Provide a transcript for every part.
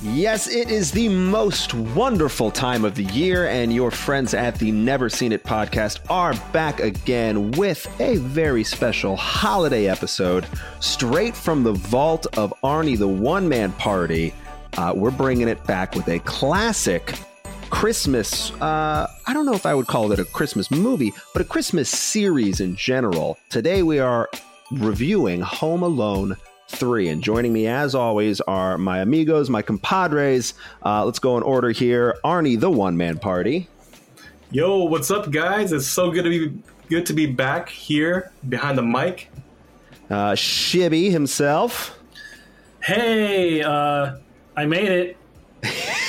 Yes, it is the most wonderful time of the year, and your friends at the Never Seen It podcast are back again with a very special holiday episode straight from the vault of Arnie the One Man Party. Uh, we're bringing it back with a classic Christmas. Uh, I don't know if I would call it a Christmas movie, but a Christmas series in general. Today we are reviewing Home Alone 3. And joining me, as always, are my amigos, my compadres. Uh, let's go in order here. Arnie, the one man party. Yo, what's up, guys? It's so good to be good to be back here behind the mic. Uh, Shibby himself. Hey, uh, I made it.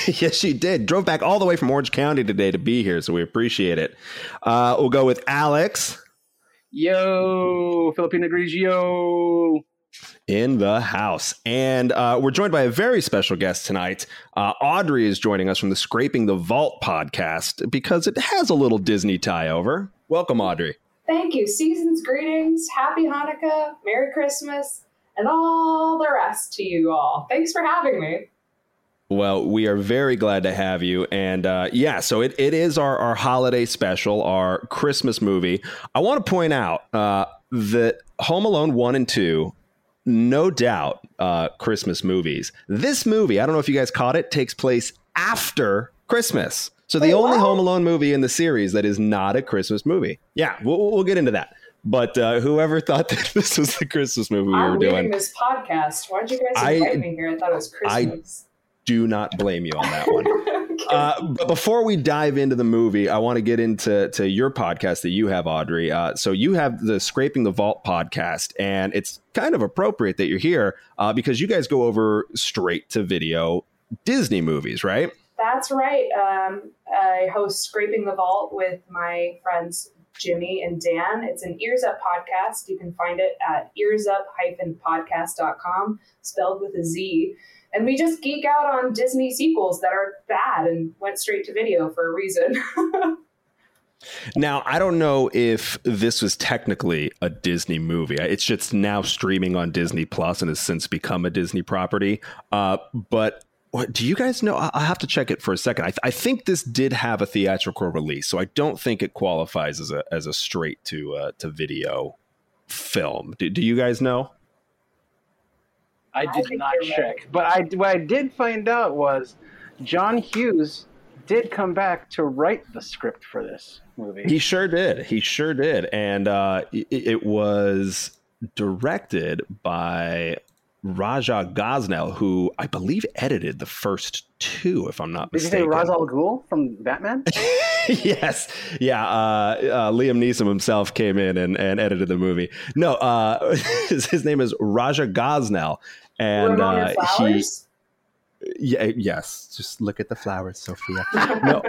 yes, she did. Drove back all the way from Orange County today to be here, so we appreciate it. Uh, we'll go with Alex. Yo, Filipino Grigio in the house. And uh, we're joined by a very special guest tonight. Uh, Audrey is joining us from the Scraping the Vault podcast because it has a little Disney tie over. Welcome, Audrey. Thank you. Season's greetings, happy Hanukkah, Merry Christmas, and all the rest to you all. Thanks for having me. Well, we are very glad to have you. And uh, yeah, so it, it is our, our holiday special, our Christmas movie. I want to point out uh, that Home Alone 1 and 2 no doubt uh, Christmas movies. This movie, I don't know if you guys caught it, takes place after Christmas. So the Wait, only what? Home Alone movie in the series that is not a Christmas movie. Yeah, we'll, we'll get into that. But uh, whoever thought that this was the Christmas movie we I'm were doing, this podcast. Why'd you guys invite I, me here? I thought it was Christmas. I, do not blame you on that one. uh, but before we dive into the movie, I want to get into to your podcast that you have, Audrey. Uh, so you have the Scraping the Vault podcast, and it's kind of appropriate that you're here uh, because you guys go over straight to video Disney movies, right? That's right. Um, I host Scraping the Vault with my friends Jimmy and Dan. It's an Ears Up podcast. You can find it at earsup-podcast.com, spelled with a Z. And we just geek out on Disney sequels that are bad and went straight to video for a reason. Now, I don't know if this was technically a Disney movie. It's just now streaming on Disney Plus and has since become a Disney property. Uh, but what, do you guys know? I'll have to check it for a second. I, th- I, think this did have a theatrical release, so I don't think it qualifies as a as a straight to uh, to video film. Do, do you guys know? I did I not check, right. but I what I did find out was John Hughes did come back to write the script for this movie. He sure did. He sure did, and uh, it, it was directed by Raja Gosnell, who I believe edited the first two, if I'm not Did mistaken. Did you say Ra's al Ghul from Batman? yes, yeah. Uh, uh, Liam Neeson himself came in and, and edited the movie. No, uh, his, his, name is Raja Gosnell, and uh, he. Yeah, yes. Just look at the flowers, Sophia. no,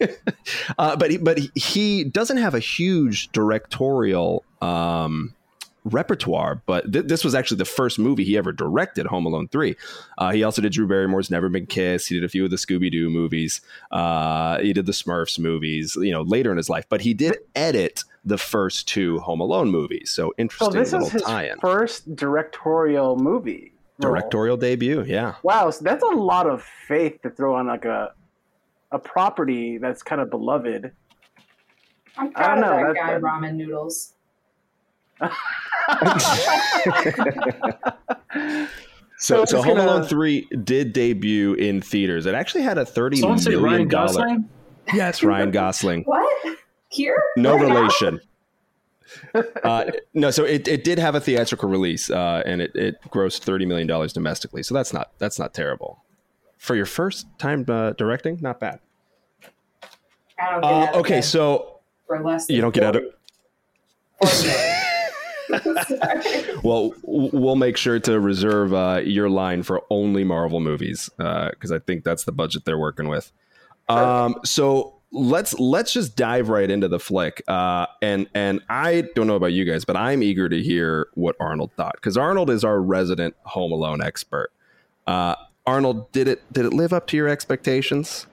uh, but he, but he doesn't have a huge directorial um, repertoire, but th- this was actually the first movie he ever directed, Home Alone 3. Uh, he also did Drew Barrymore's Never Been Kissed. He did a few of the Scooby Doo movies. Uh, he did the Smurfs movies, you know, later in his life, but he did edit the first two Home Alone movies. So interesting so this little is his tie-in. First directorial movie. Directorial debut, yeah. Wow, so that's a lot of faith to throw on like a a property that's kind of beloved. I'm proud of know, that guy, ramen noodles. So, so Home gonna... Alone three did debut in theaters. It actually had a thirty Someone million dollar. Yes, Ryan Gosling. what? Here? No right relation. uh, no, so it, it did have a theatrical release, uh, and it, it grossed thirty million dollars domestically. So that's not that's not terrible for your first time uh, directing. Not bad. Uh, okay, so you don't get out of. well, we'll make sure to reserve uh, your line for only Marvel movies because uh, I think that's the budget they're working with. Um, so let's let's just dive right into the flick. Uh, and and I don't know about you guys, but I'm eager to hear what Arnold thought because Arnold is our resident Home Alone expert. Uh, Arnold, did it did it live up to your expectations?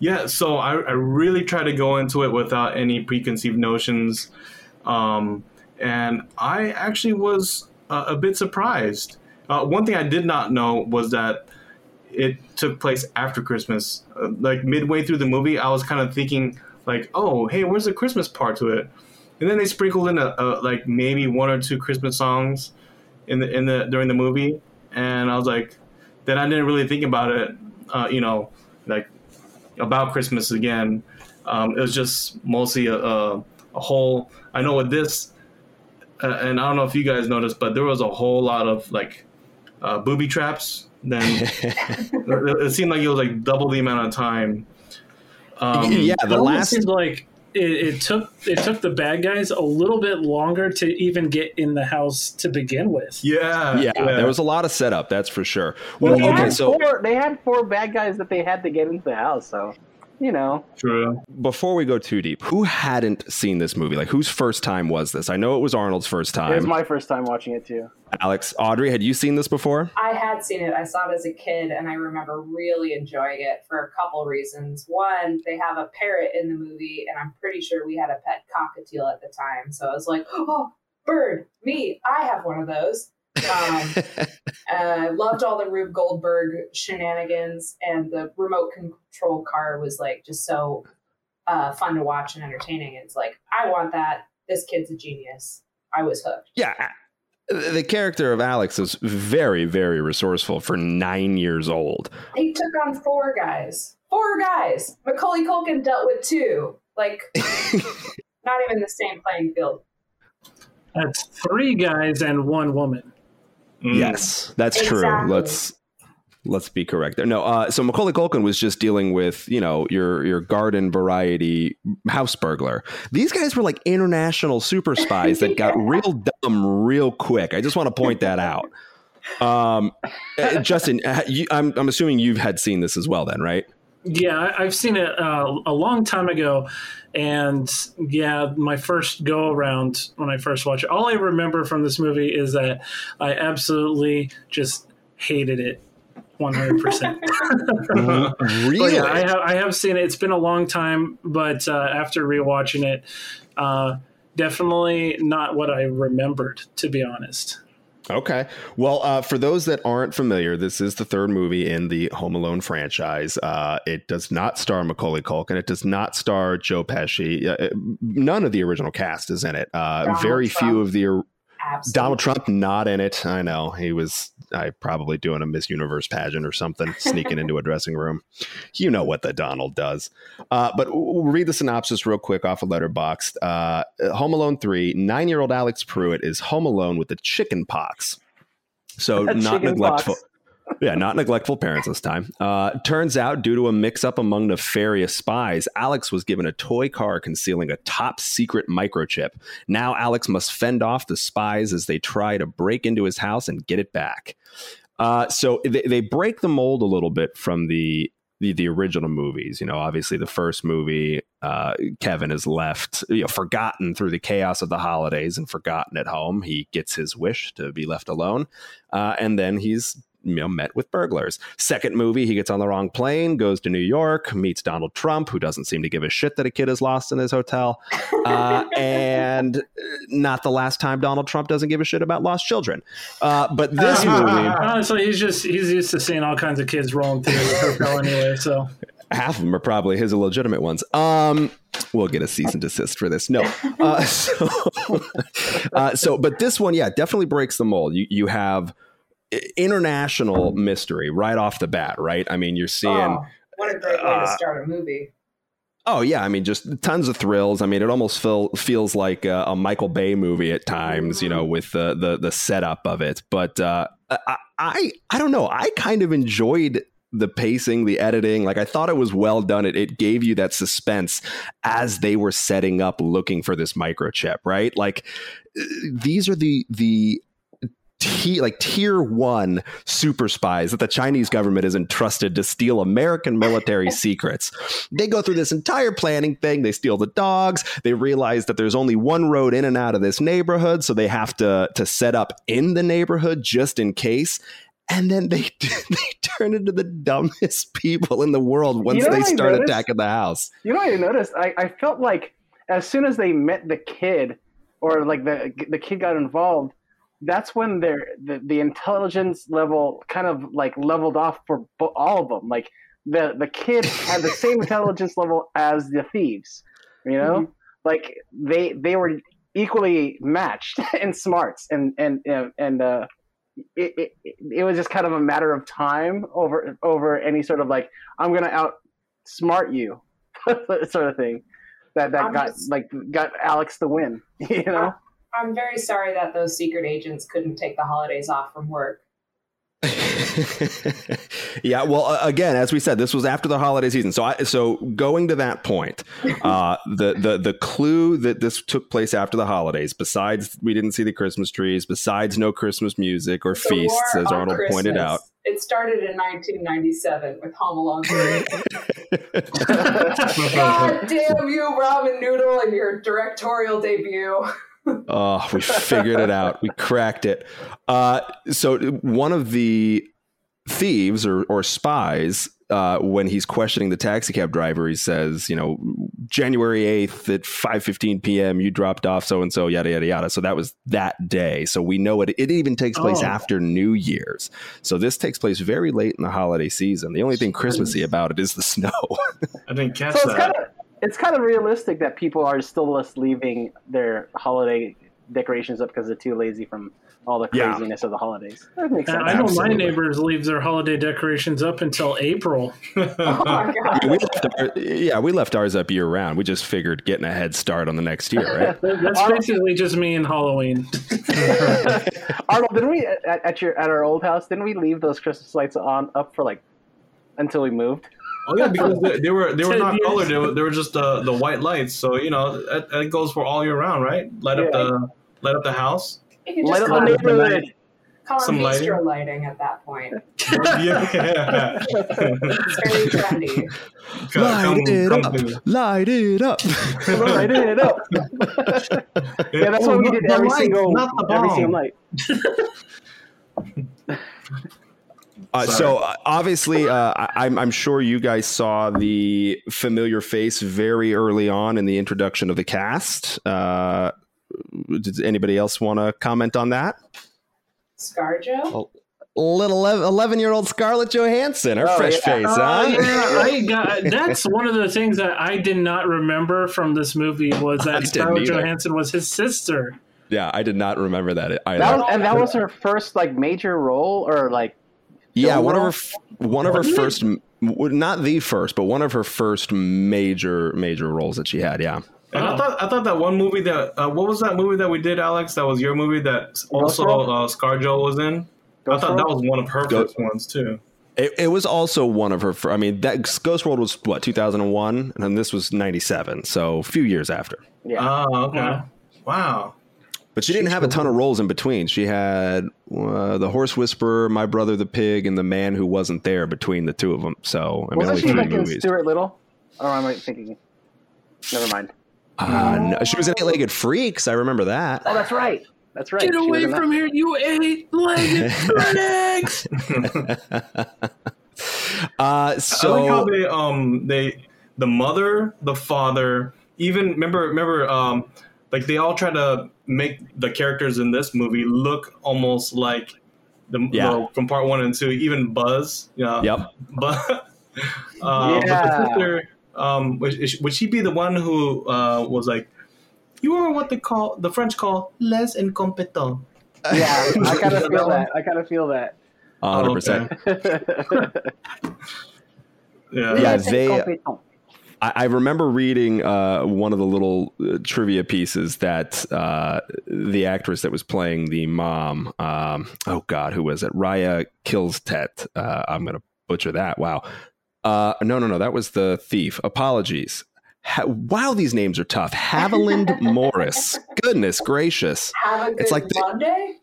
Yeah, so I, I really try to go into it without any preconceived notions. Um, and I actually was uh, a bit surprised. Uh, one thing I did not know was that it took place after Christmas. Uh, like midway through the movie, I was kind of thinking like, oh, hey, where's the Christmas part to it? And then they sprinkled in a, a, like maybe one or two Christmas songs in the in the during the movie, and I was like, then I didn't really think about it, uh, you know, like about Christmas again. Um, it was just mostly a, a, a whole. I know with this, uh, and I don't know if you guys noticed, but there was a whole lot of like uh, booby traps. Then it seemed like it was like double the amount of time. Um, yeah, the last seemed like it, it, took it took the bad guys a little bit longer to even get in the house to begin with. Yeah, yeah, yeah. there was a lot of setup, that's for sure. Well, well okay, so four, they had four bad guys that they had to get into the house, so you know. True. Before we go too deep, who hadn't seen this movie? Like, whose first time was this? I know it was Arnold's first time. It was my first time watching it too. Alex, Audrey, had you seen this before? I had seen it. I saw it as a kid, and I remember really enjoying it for a couple reasons. One, they have a parrot in the movie, and I'm pretty sure we had a pet cockatiel at the time. So I was like, oh, bird, me, I have one of those. Um, uh, loved all the Rube Goldberg shenanigans, and the remote control car was like just so uh, fun to watch and entertaining. It's like I want that. This kid's a genius. I was hooked. Yeah. The character of Alex is very, very resourceful for nine years old. He took on four guys. Four guys. Macaulay Culkin dealt with two. Like, not even the same playing field. That's three guys and one woman. Mm. Yes, that's exactly. true. Let's let's be correct there. No, uh, so Macaulay Culkin was just dealing with you know your your garden variety house burglar. These guys were like international super spies that got real dumb real quick. I just want to point that out. Um, uh, Justin, uh, you, I'm I'm assuming you've had seen this as well, then, right? Yeah, I've seen it uh, a long time ago, and yeah, my first go around when I first watched it, all I remember from this movie is that I absolutely just hated it. One hundred percent. Really? Yeah, I have. I have seen it. It's been a long time, but uh, after rewatching it, uh, definitely not what I remembered. To be honest. Okay. Well, uh, for those that aren't familiar, this is the third movie in the Home Alone franchise. Uh, it does not star Macaulay Culkin. It does not star Joe Pesci. Uh, none of the original cast is in it. Uh, very Trump. few of the Absolutely. Donald Trump not in it. I know he was I probably doing a Miss Universe pageant or something, sneaking into a dressing room. You know what the Donald does. Uh, but we'll read the synopsis real quick off of Letterboxd. Uh, home Alone three. Nine year old Alex Pruitt is home alone with the chicken pox. So not neglectful. Yeah, not neglectful parents this time. Uh, turns out, due to a mix up among nefarious spies, Alex was given a toy car concealing a top secret microchip. Now, Alex must fend off the spies as they try to break into his house and get it back. Uh, so they, they break the mold a little bit from the the, the original movies. You know, obviously the first movie, uh, Kevin is left, you know, forgotten through the chaos of the holidays and forgotten at home. He gets his wish to be left alone, uh, and then he's you know, met with burglars. Second movie, he gets on the wrong plane, goes to New York, meets Donald Trump, who doesn't seem to give a shit that a kid is lost in his hotel. Uh, and not the last time Donald Trump doesn't give a shit about lost children. Uh, but this uh, movie. Honestly, he's just, he's used to seeing all kinds of kids rolling through the hotel anyway, so. Half of them are probably his illegitimate ones. Um, we'll get a cease and desist for this. No, uh, so, uh, so, but this one, yeah, definitely breaks the mold. You you have international mystery right off the bat, right? I mean, you're seeing. Oh, what a great way uh, to start a movie. Oh yeah, I mean, just tons of thrills. I mean, it almost feel, feels like a, a, Michael Bay movie at times, mm-hmm. you know, mm-hmm. with the the the setup of it. But uh, I, I I don't know. I kind of enjoyed the pacing, the editing. Like I thought it was well done. It it gave you that suspense as they were setting up, looking for this microchip. Right, like uh, these are the the T, like tier one super spies that the Chinese government is entrusted to steal American military secrets. They go through this entire planning thing. They steal the dogs. They realize that there's only one road in and out of this neighborhood, so they have to to set up in the neighborhood just in case. And then they they turn into the dumbest people in the world once you know they start attacking the house. You know what I noticed? I, I felt like as soon as they met the kid, or like the the kid got involved that's when their the, the intelligence level kind of like leveled off for all of them. Like the the kid had the same intelligence level as the thieves. You know, mm-hmm. like they they were equally matched in smarts, and and and uh, it, it it was just kind of a matter of time over over any sort of like I'm gonna outsmart you sort of thing that that I'm got just, like got Alex the win. You know. I'm very sorry that those secret agents couldn't take the holidays off from work. yeah, well, again, as we said, this was after the holiday season. So, I, so going to that point, uh, the the the clue that this took place after the holidays, besides we didn't see the Christmas trees, besides no Christmas music or the feasts, as Arnold Christmas. pointed out. It started in 1997 with Home Alone 3. God damn you, Robin Noodle, and your directorial debut oh, we figured it out. We cracked it. Uh, so one of the thieves or, or spies, uh, when he's questioning the taxi cab driver, he says, you know, January 8th at 5.15 p.m., you dropped off so-and-so, yada, yada, yada. So that was that day. So we know it. It even takes place oh. after New Year's. So this takes place very late in the holiday season. The only thing Christmassy about it is the snow. I didn't catch so that. Kinda, it's kind of realistic that people are still just leaving their holiday decorations up because they're too lazy from all the craziness yeah. of the holidays. That makes uh, sense. I know Absolutely. my neighbors leave their holiday decorations up until April. oh yeah, we left our, yeah, we left ours up year round. We just figured getting a head start on the next year, right? That's basically just me and Halloween. Arnold, didn't we at, at, your at our old house? Didn't we leave those Christmas lights on up for like until we moved? Oh yeah, because they, they were they were not colored. They were, they were just the the white lights. So you know that, that goes for all year round, right? Light yeah. up the light up the house. Light up the neighborhood. Call Some lighting. lighting at that point. yeah. it's very trendy. Light it up. Light it up. Light it up. yeah, that's oh, what we did every single every single night. Uh, so uh, obviously, uh, I, am I'm sure you guys saw the familiar face very early on in the introduction of the cast. Uh, does anybody else want to comment on that? ScarJo. little 11 year old Scarlett Johansson, her oh, fresh yeah. face, huh? Uh, yeah, I got, that's one of the things that I did not remember from this movie was that Scarlett Johansson was his sister. Yeah, I did not remember that either. That was, and that was her first like major role, or like yeah, one of her one of her first, not the first, but one of her first major major roles that she had. Yeah. And I thought I thought that one movie that uh, what was that movie that we did, Alex? That was your movie that also uh, ScarJo was in. Ghost I thought World? that was one of her Ghost. first ones too. It, it, was also one of her. I mean, that Ghost World was what 2001, and then this was 97, so a few years after. Yeah. Oh, okay. Yeah. Wow. But she didn't have a ton of roles in between. She had uh, the Horse Whisperer, My Brother the Pig, and the Man Who Wasn't There between the two of them. So I mean, Wasn't only she three like movies. Stuart Little? Or am I thinking? Never mind. Uh, no, she was in Eight Legged Freaks. I remember that. Oh, that's right. That's right. Get she away from here, you eight-legged freaks! uh, so I like how they um they the mother, the father, even remember remember um like they all try to make the characters in this movie look almost like the, yeah. the from part one and two, even Buzz. Yeah. Yep. But, uh, yeah. but the sister, um, would, would, she be the one who uh, was like, "You are what they call the French call les incompetents." Yeah, I kind of feel that. I kind of feel that. hundred percent. Yeah, yeah. They. I, I remember reading uh, one of the little uh, trivia pieces that uh, the actress that was playing the mom, um, oh God, who was it? Rya Kihlstedt. Uh, I'm going to butcher that. Wow. Uh, no, no, no. That was the thief. Apologies. Ha- wow, these names are tough. Haviland Morris. Goodness gracious. it's like the, Monday?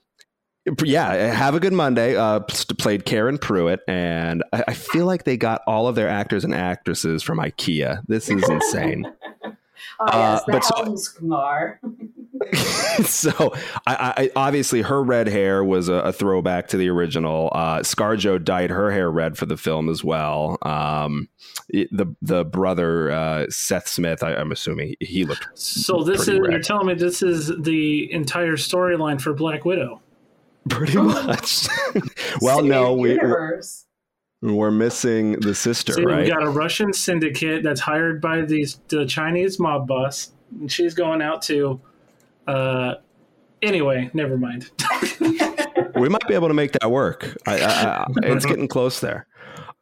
Yeah, have a good Monday. Uh, played Karen Pruitt, and I, I, feel like they got all of their actors and actresses from IKEA. This is insane. oh, yes, uh, but so, so I, I, obviously her red hair was a, a throwback to the original. Uh, ScarJo dyed her hair red for the film as well. Um, it, the the brother uh, Seth Smith, I, am assuming he looked. So this is red. you're telling me this is the entire storyline for Black Widow. Pretty much. well, Same no, we, we're, universe. we're missing the sister, See, right? we got a Russian syndicate that's hired by these the Chinese mob boss, and she's going out to. Uh, anyway, never mind. we might be able to make that work. I, I, I, it's getting close there.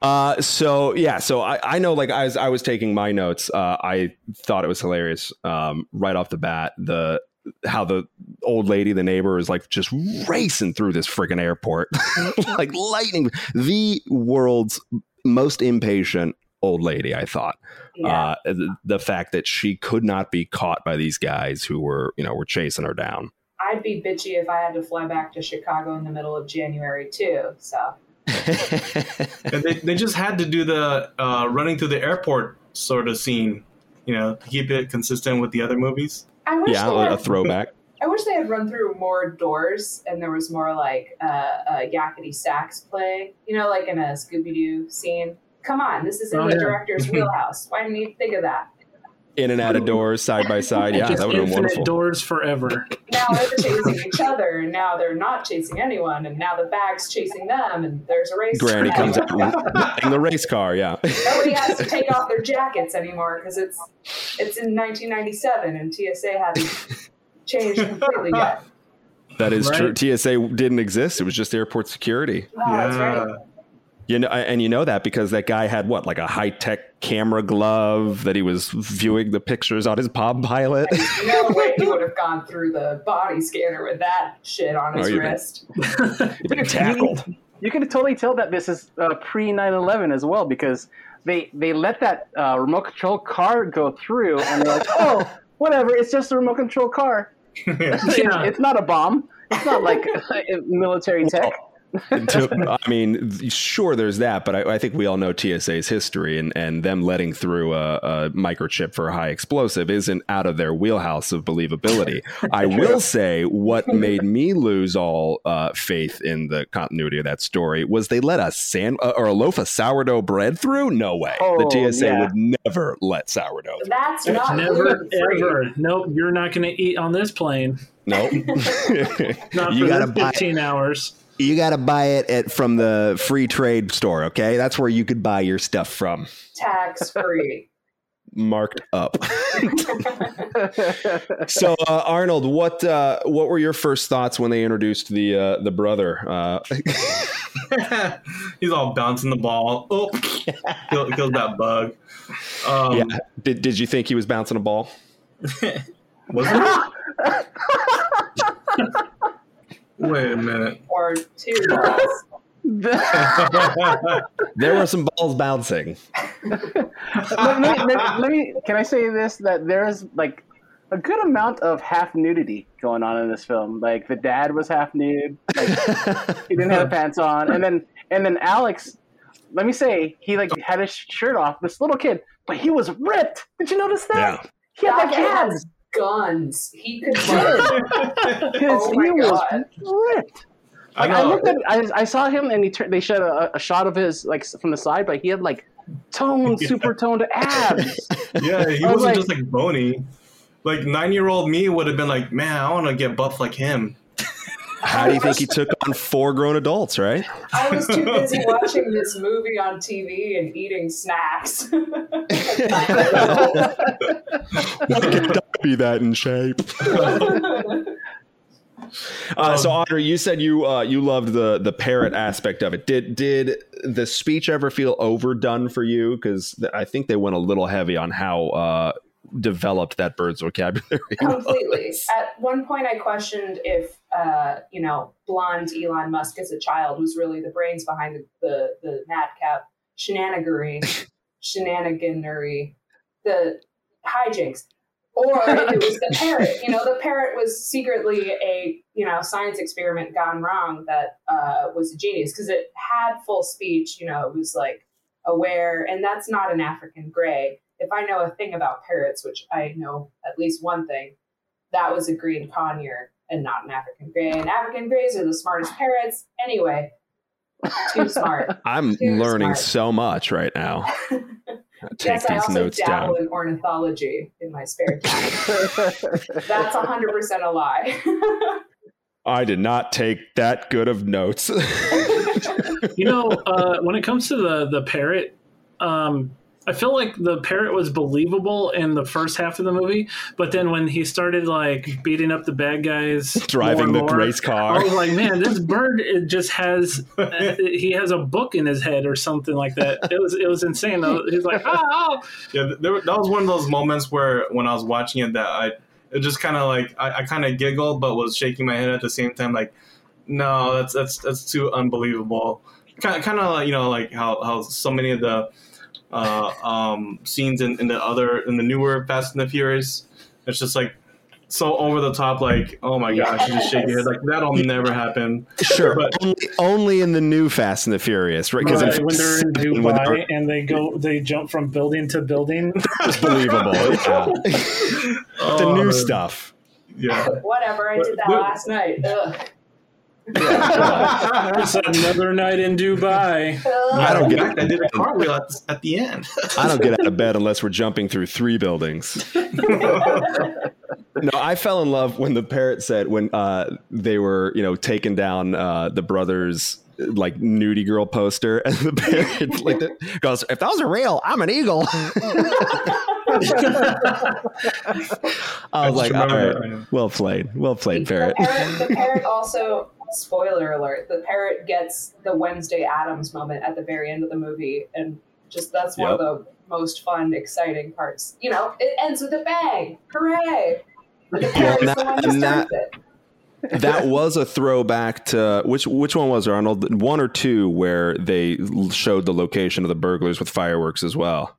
Uh, so yeah, so I, I know like as I was taking my notes, uh, I thought it was hilarious um, right off the bat the how the old lady, the neighbor, is like just racing through this freaking airport like lightning. The world's most impatient old lady, I thought. Yeah. Uh, the, the fact that she could not be caught by these guys who were, you know, were chasing her down. I'd be bitchy if I had to fly back to Chicago in the middle of January too. So And they, they just had to do the uh, running through the airport sort of scene, you know, to keep it consistent with the other movies. I wish yeah, they a, a had, throwback. I wish they had run through more doors and there was more like uh, uh, yakety sax play. You know, like in a Scooby Doo scene. Come on, this is in Oh, the yeah. director's wheelhouse. Why didn't you think of that? In and out of doors, side by side. Yeah, that would have been wonderful. doors forever. Now they're chasing each other, and now they're not chasing anyone, and now the bag's chasing them, and there's a race. Car. Granny comes out in the race car. Yeah. Nobody has to take off their jackets anymore because it's it's in 1997 and TSA hasn't changed completely yet. That is Right. true. TSA didn't exist. It was just airport security. Oh, that's right. You know, and you know that because that guy had what, like a high tech camera glove that he was viewing the pictures on his Palm Pilot. There's no way he would have gone through the body scanner with that shit on his Oh, you- wrist. Being tackled. You can totally tell that this is uh, pre 9/11 as well because they they let that uh, remote control car go through and they're like, oh, whatever, it's just a remote control car. Yeah. It's not a bomb. It's not like military tech. To- I mean, sure, there's that, but I, I think we all know TSA's history, and, and them letting through a, a microchip for a high explosive isn't out of their wheelhouse of believability. I will say what made me lose all uh, faith in the continuity of that story was they let a sand uh, or a loaf of sourdough bread through. No way, Oh, the TSA yeah. would never let sourdough. Through. That's not Never gluten-free. ever. Nope, you're not going to eat on this plane. Nope. Not you for gotta this buy. 15 hours. You got to buy it at from the free trade store. Okay, that's where you could buy your stuff from. Tax free. marked up. so uh, Arnold, what uh, what were your first thoughts when they introduced the uh, the brother? Uh, He's all bouncing the ball. Oh, kill, kills that bug. Um, yeah, did did you think he was bouncing a ball? Was it? Wait a minute. or two balls. There were some balls bouncing. let, me, let, let me. Can I say this? That there's like a good amount of half nudity going on in this film. Like the dad was half nude. Like he didn't have pants on, and then and then Alex. Let me say he like had his shirt off. This little kid, but he was ripped. Did you notice that? Yeah. He had like abs. Has guns. He could run. Oh his, Oh my he was God. ripped. I Like I, know. looked at, I, I saw him, and he tur- they showed a, a shot of his like from the side, but he had like toned, Yeah. super toned abs. Yeah, he I wasn't was like- just like bony. Like nine year old me would have been like, man, I want to get buff like him. How do you think he took on four grown adults? Right? I was too busy watching this movie on TV and eating snacks. Be that in shape. Uh, so, Audrey, you said you uh, you loved the the parrot aspect of it. Did did the speech ever feel overdone for you? Because I think they went a little heavy on how uh, developed that bird's vocabulary. was. Completely. At one point, I questioned if, uh, you know, blonde Elon Musk as a child was really the brains behind the, the, the madcap shenanigery, shenaniganery, the hijinks. Or if it was the parrot. You know, the parrot was secretly a, you know, science experiment gone wrong that uh, was a genius because it had full speech. You know, it was like aware, and that's not an African gray if I know a thing about parrots, which I know at least one thing, that was a green conure and not an African gray. And African grays are the smartest parrots. Anyway, too smart. I'm Too learning smart. so much right now. Take yes, I also notes dabble down. in ornithology in my spare time. That's 100% a lie. I did not take that good of notes. you know, uh, when it comes to the the parrot, um, I feel like the parrot was believable in the first half of the movie, but then when he started like beating up the bad guys, driving more the more, race car, I was like, man, this bird it just has he has a book in his head or something like that. It was it was insane. He's like, oh, yeah, there, that was one of those moments where when I was watching it that I it just kind of like I, I kind of giggled but was shaking my head at the same time like no that's that's that's too unbelievable kind of kind of like, you know like how how so many of the uh, um, scenes in, in the other in the newer Fast and the Furious it's just like so over the top, like, oh my gosh, you just shake your head. Like, that'll never happen. Sure, but only, only in the new Fast and the Furious, right? Because right, when they're in Dubai they're, and they go, they jump from building to building. It's believable. Yeah. oh, the new stuff. Yeah. Whatever. I did that last night. Ugh. It's another night in Dubai. I don't get. I did a cartwheel at the, at the end. I don't get out of bed unless we're jumping through three buildings. no, I fell in love when the parrot said when uh, they were, you know, taking down uh, the brothers like nudie girl poster, and the parrot like the, goes, "If those are real, I'm an eagle." I was like, all right, well played, well played, parrot. The parrot, the parrot also spoiler alert, the parrot gets the Wednesday Addams moment at the very end of the movie, and just that's one yep. of the most fun, exciting parts. You know, it ends with a bang! Hooray! The parrot's well, the one who starts it. that was a throwback to which which one was there, Arnold? One or two where they showed the location of the burglars with fireworks as well.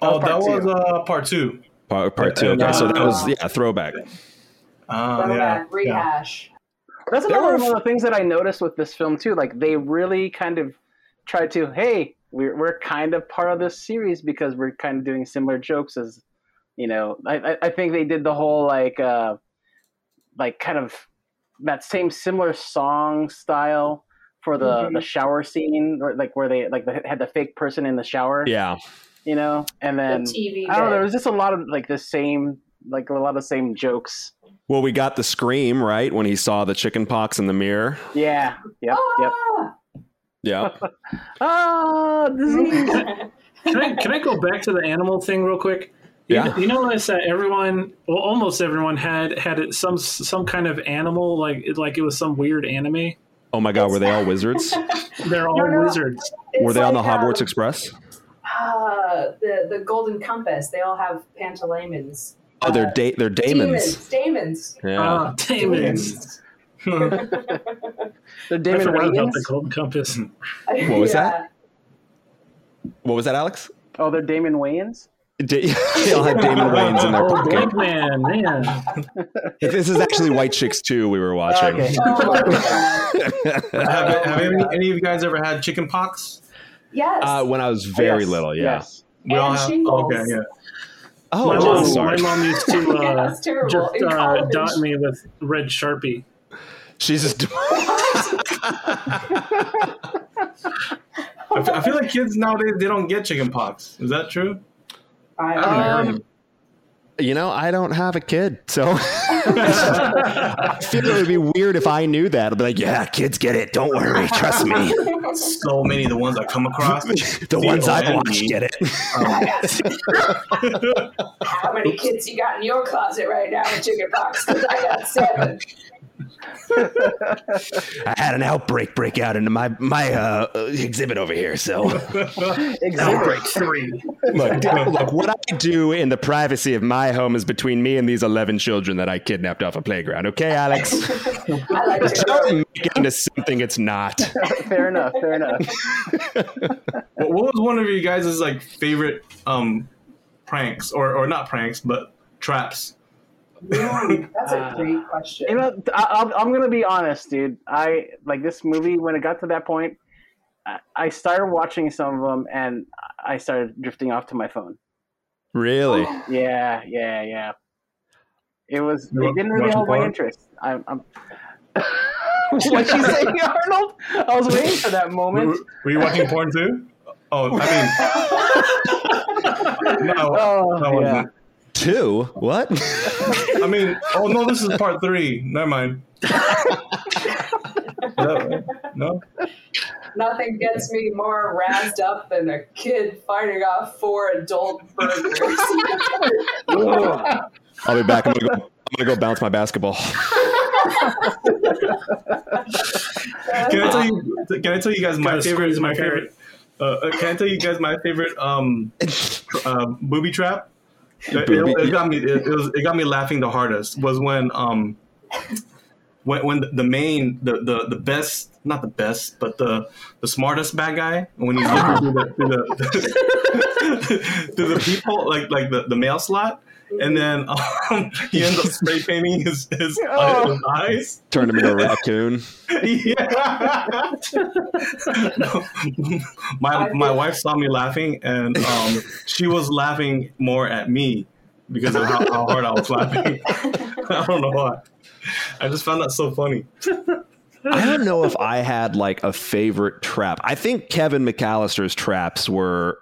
Oh, that was uh, part two. Part, part two. Okay, uh, so that was yeah, throwback. Uh, throwback, yeah, rehash. That's another one of the things that I noticed with this film too. Like they really kind of tried to, hey, we're we're kind of part of this series because we're kind of doing similar jokes as, you know. I I think they did the whole like uh, like kind of that same similar song style for the mm-hmm. the shower scene, or like where they like they had the fake person in the shower. Yeah. You know, and then the TV I don't know. There was just a lot of like the same, like a lot of the same jokes well, we got the scream right when he saw the chicken pox in the mirror. Yeah. Yep. Yep. Yeah. ah, disease. can I can I go back to the animal thing real quick? Yeah. You, you notice that everyone, well, almost everyone had had some some kind of animal, like like it was some weird anime. Oh my god, were they all wizards? They're all no, no. wizards. It's were they like, on the Hogwarts um, Express? Uh, the the Golden Compass. They all have pantalaimons. Oh, they're da- they're daemons. Daemons. Yeah. Uh, daemons. the Damon I forgot about the Golden Compass. What was yeah. that? What was that, Alex? Oh, they're Damon Wayans. Da- they all had Damon Wayans in their oh, pocket. man, man. this is actually White Chicks 2 we were watching. Okay. Oh, have, have any, any, of you guys ever had chicken pox? Yes. Uh, when I was very yes. little, yeah. Yes. We and all have, shingles. Okay, yeah. Oh, my mom, sorry. my mom used to uh, just uh, dot me with red sharpie. She's just. I feel like kids nowadays they don't get chicken pox. Is that true? I, um, you know, I don't have a kid, so I feel it would be weird if I knew that. I'd be like, "Yeah, kids get it. Don't worry, trust me." So many of the ones I come across, the, the ones I watch get it. Um, How many kids you got in your closet right now with chicken pox? Because I got seven. I had an outbreak break out into my my uh, exhibit over here. So outbreak three. Look, look, what I do in the privacy of my home is between me and these eleven children that I kidnapped off a playground. Okay, Alex? I like Don't make it into something it's not. fair enough. Fair enough. what was one of you guys' like favorite um, pranks, or or not pranks, but traps that's a uh, great question. You know, I, am gonna be honest, dude. I like this movie when it got to that point. I started watching some of them, and I started drifting off to my phone. Really? Yeah, yeah, yeah. It was. it didn't really hold my interest. I'm. I'm what you saying, Arnold? I was waiting for that moment. Were, were you watching porn too? Oh, I mean, no, oh, no, yeah. Two? What? I mean, oh no, this is part three. Never mind. no, no. Nothing gets me more razzed up than a kid fighting off four adult burgers. I'll be back. I'm gonna go, I'm gonna go bounce my basketball. Can I tell you? Can I tell you guys my Gotta favorite? squeeze My my favorite. Uh, uh, can I tell you guys my favorite um, uh, booby trap? It, got me. It, it was. It got me laughing the hardest. Was when um, when when the main the the the best not the best but the the smartest bad guy when he's looking through the through the, through the people like like the the mail slot. And then um, he ends up spray painting his, his, Oh. his eyes. Turned him into a raccoon. Yeah. No. my my wife saw me laughing, and um, she was laughing more at me because of how, how hard I was laughing. I don't know why. I just found that so funny. I don't know if I had like a favorite trap. I think Kevin McAllister's traps were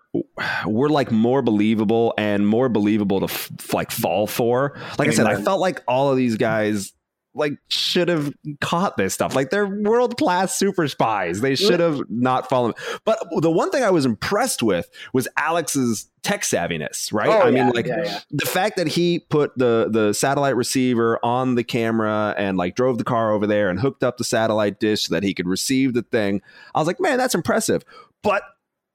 were like more believable and more believable to f- like fall for. Like I said, I felt like all of these guys like should have caught this stuff. Like they're world class super spies. They should have not fallen. But the one thing I was impressed with was Alex's tech savviness. Right? Oh, I yeah, mean, like yeah, yeah. the fact that he put the the satellite receiver on the camera and like drove the car over there and hooked up the satellite dish so that he could receive the thing i was like man that's impressive but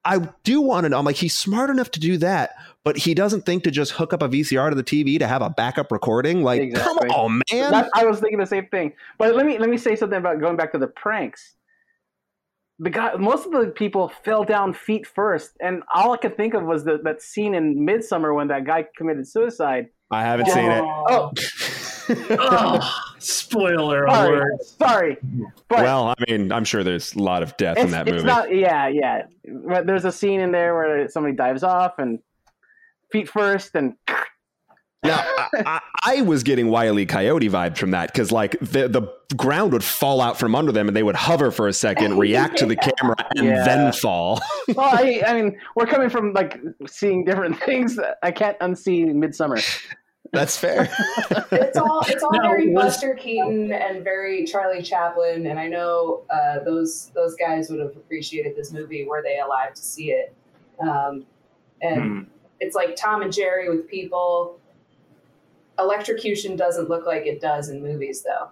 i do want to know i'm like he's smart enough to do that but he doesn't think to just hook up a vcr to the tv to have a backup recording like Exactly. come on man That, I was thinking the same thing. But let me let me say something about going back to the pranks. The guy, most of the people fell down feet first, and all I could think of was the, that scene in Midsommar when that guy committed suicide. i haven't seen it Oh, oh, oh. spoiler sorry, alert. sorry. But well i mean i'm sure there's a lot of death in that it's movie not. Yeah, yeah. But There's a scene in there where somebody dives off and feet first, and Now, I, I, I was getting Wile E. Coyote vibes from that because, like, the the ground would fall out from under them, and they would hover for a second, react to the camera, and Yeah. then fall. well, I, I mean, we're coming from like seeing different things. I can't unsee Midsommar. That's fair. it's all it's all No, very was- Buster Keaton and very Charlie Chaplin, and I know uh, those those guys would have appreciated this movie were they alive to see it. Um, and Hmm. It's like Tom and Jerry with people. Electrocution doesn't look like it does in movies, though.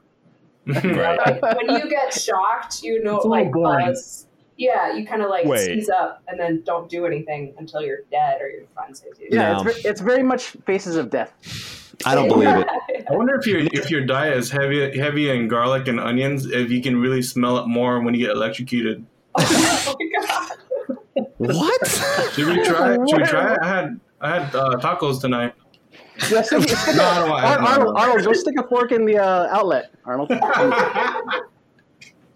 Right. Like, when you get shocked, you know, It's like buzz. Yeah, you kind of like Wait. seize up and then don't do anything until you're dead or your friends hit you. Yeah, No. it's, ve- it's very much Faces of Death. I don't believe it. I wonder if your if your diet is heavy heavy in garlic and onions, if you can really smell it more when you get electrocuted. oh my god. What? Should we try? it? Should we try? it? I had I had uh, tacos tonight. Yeah, stick, stick No, I don't want- I Ar- don't Arnold, Arnold, go stick a fork in the uh, outlet, Arnold.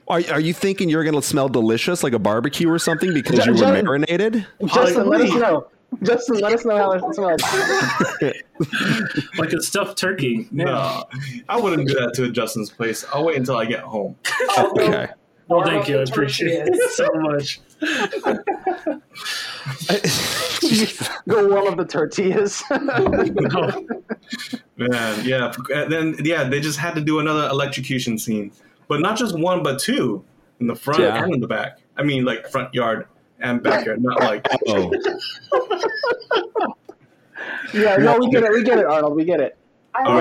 Are, are you thinking you're going to smell delicious like a barbecue or something because you were Just- marinated? Justin, let us know. Justin, let us know how it smells. Like a stuffed turkey. No, I wouldn't do that to Justin's place. I'll wait until I get home. Okay. Well, thank you. I appreciate it so much. Go warm of the tortillas. Oh, Man, yeah. And then yeah, they just had to do another electrocution scene, but not just one, but two in the front Yeah. and in the back. I mean, like front yard and backyard, not like. Oh, yeah, no, we get it. We get it, Arnold. We get it. I All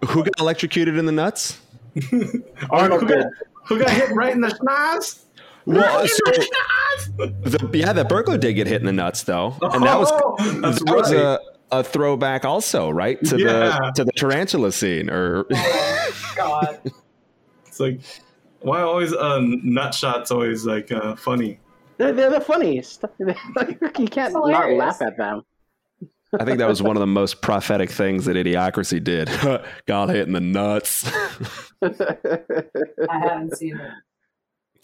like who got electrocuted in the nuts? Arnold who got, who got hit right in the schnoz? Well, so the, yeah, the burglar did get hit in the nuts though, and that was Oh, that's that was a, a throwback also, right to Yeah. the to the tarantula scene. Or oh god. It's like why always uh, nut shots always like uh, funny. They're, they're the funniest. you can't not laugh at them. I think that was one of the most prophetic things that Idiocracy did. God hit in the nuts. I haven't seen it.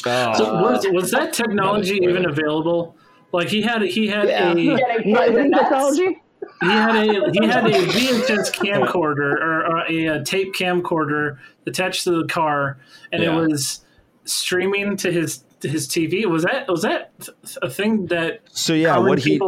Oh. so was, was that technology even available? Like he had he had Yeah. a Getting Not hit in the in nuts. technology? he had a he had a VHS camcorder or, or a, uh tape camcorder attached to the car, and Yeah. it was streaming to his to his TV. Was that was that a thing that So yeah, common what he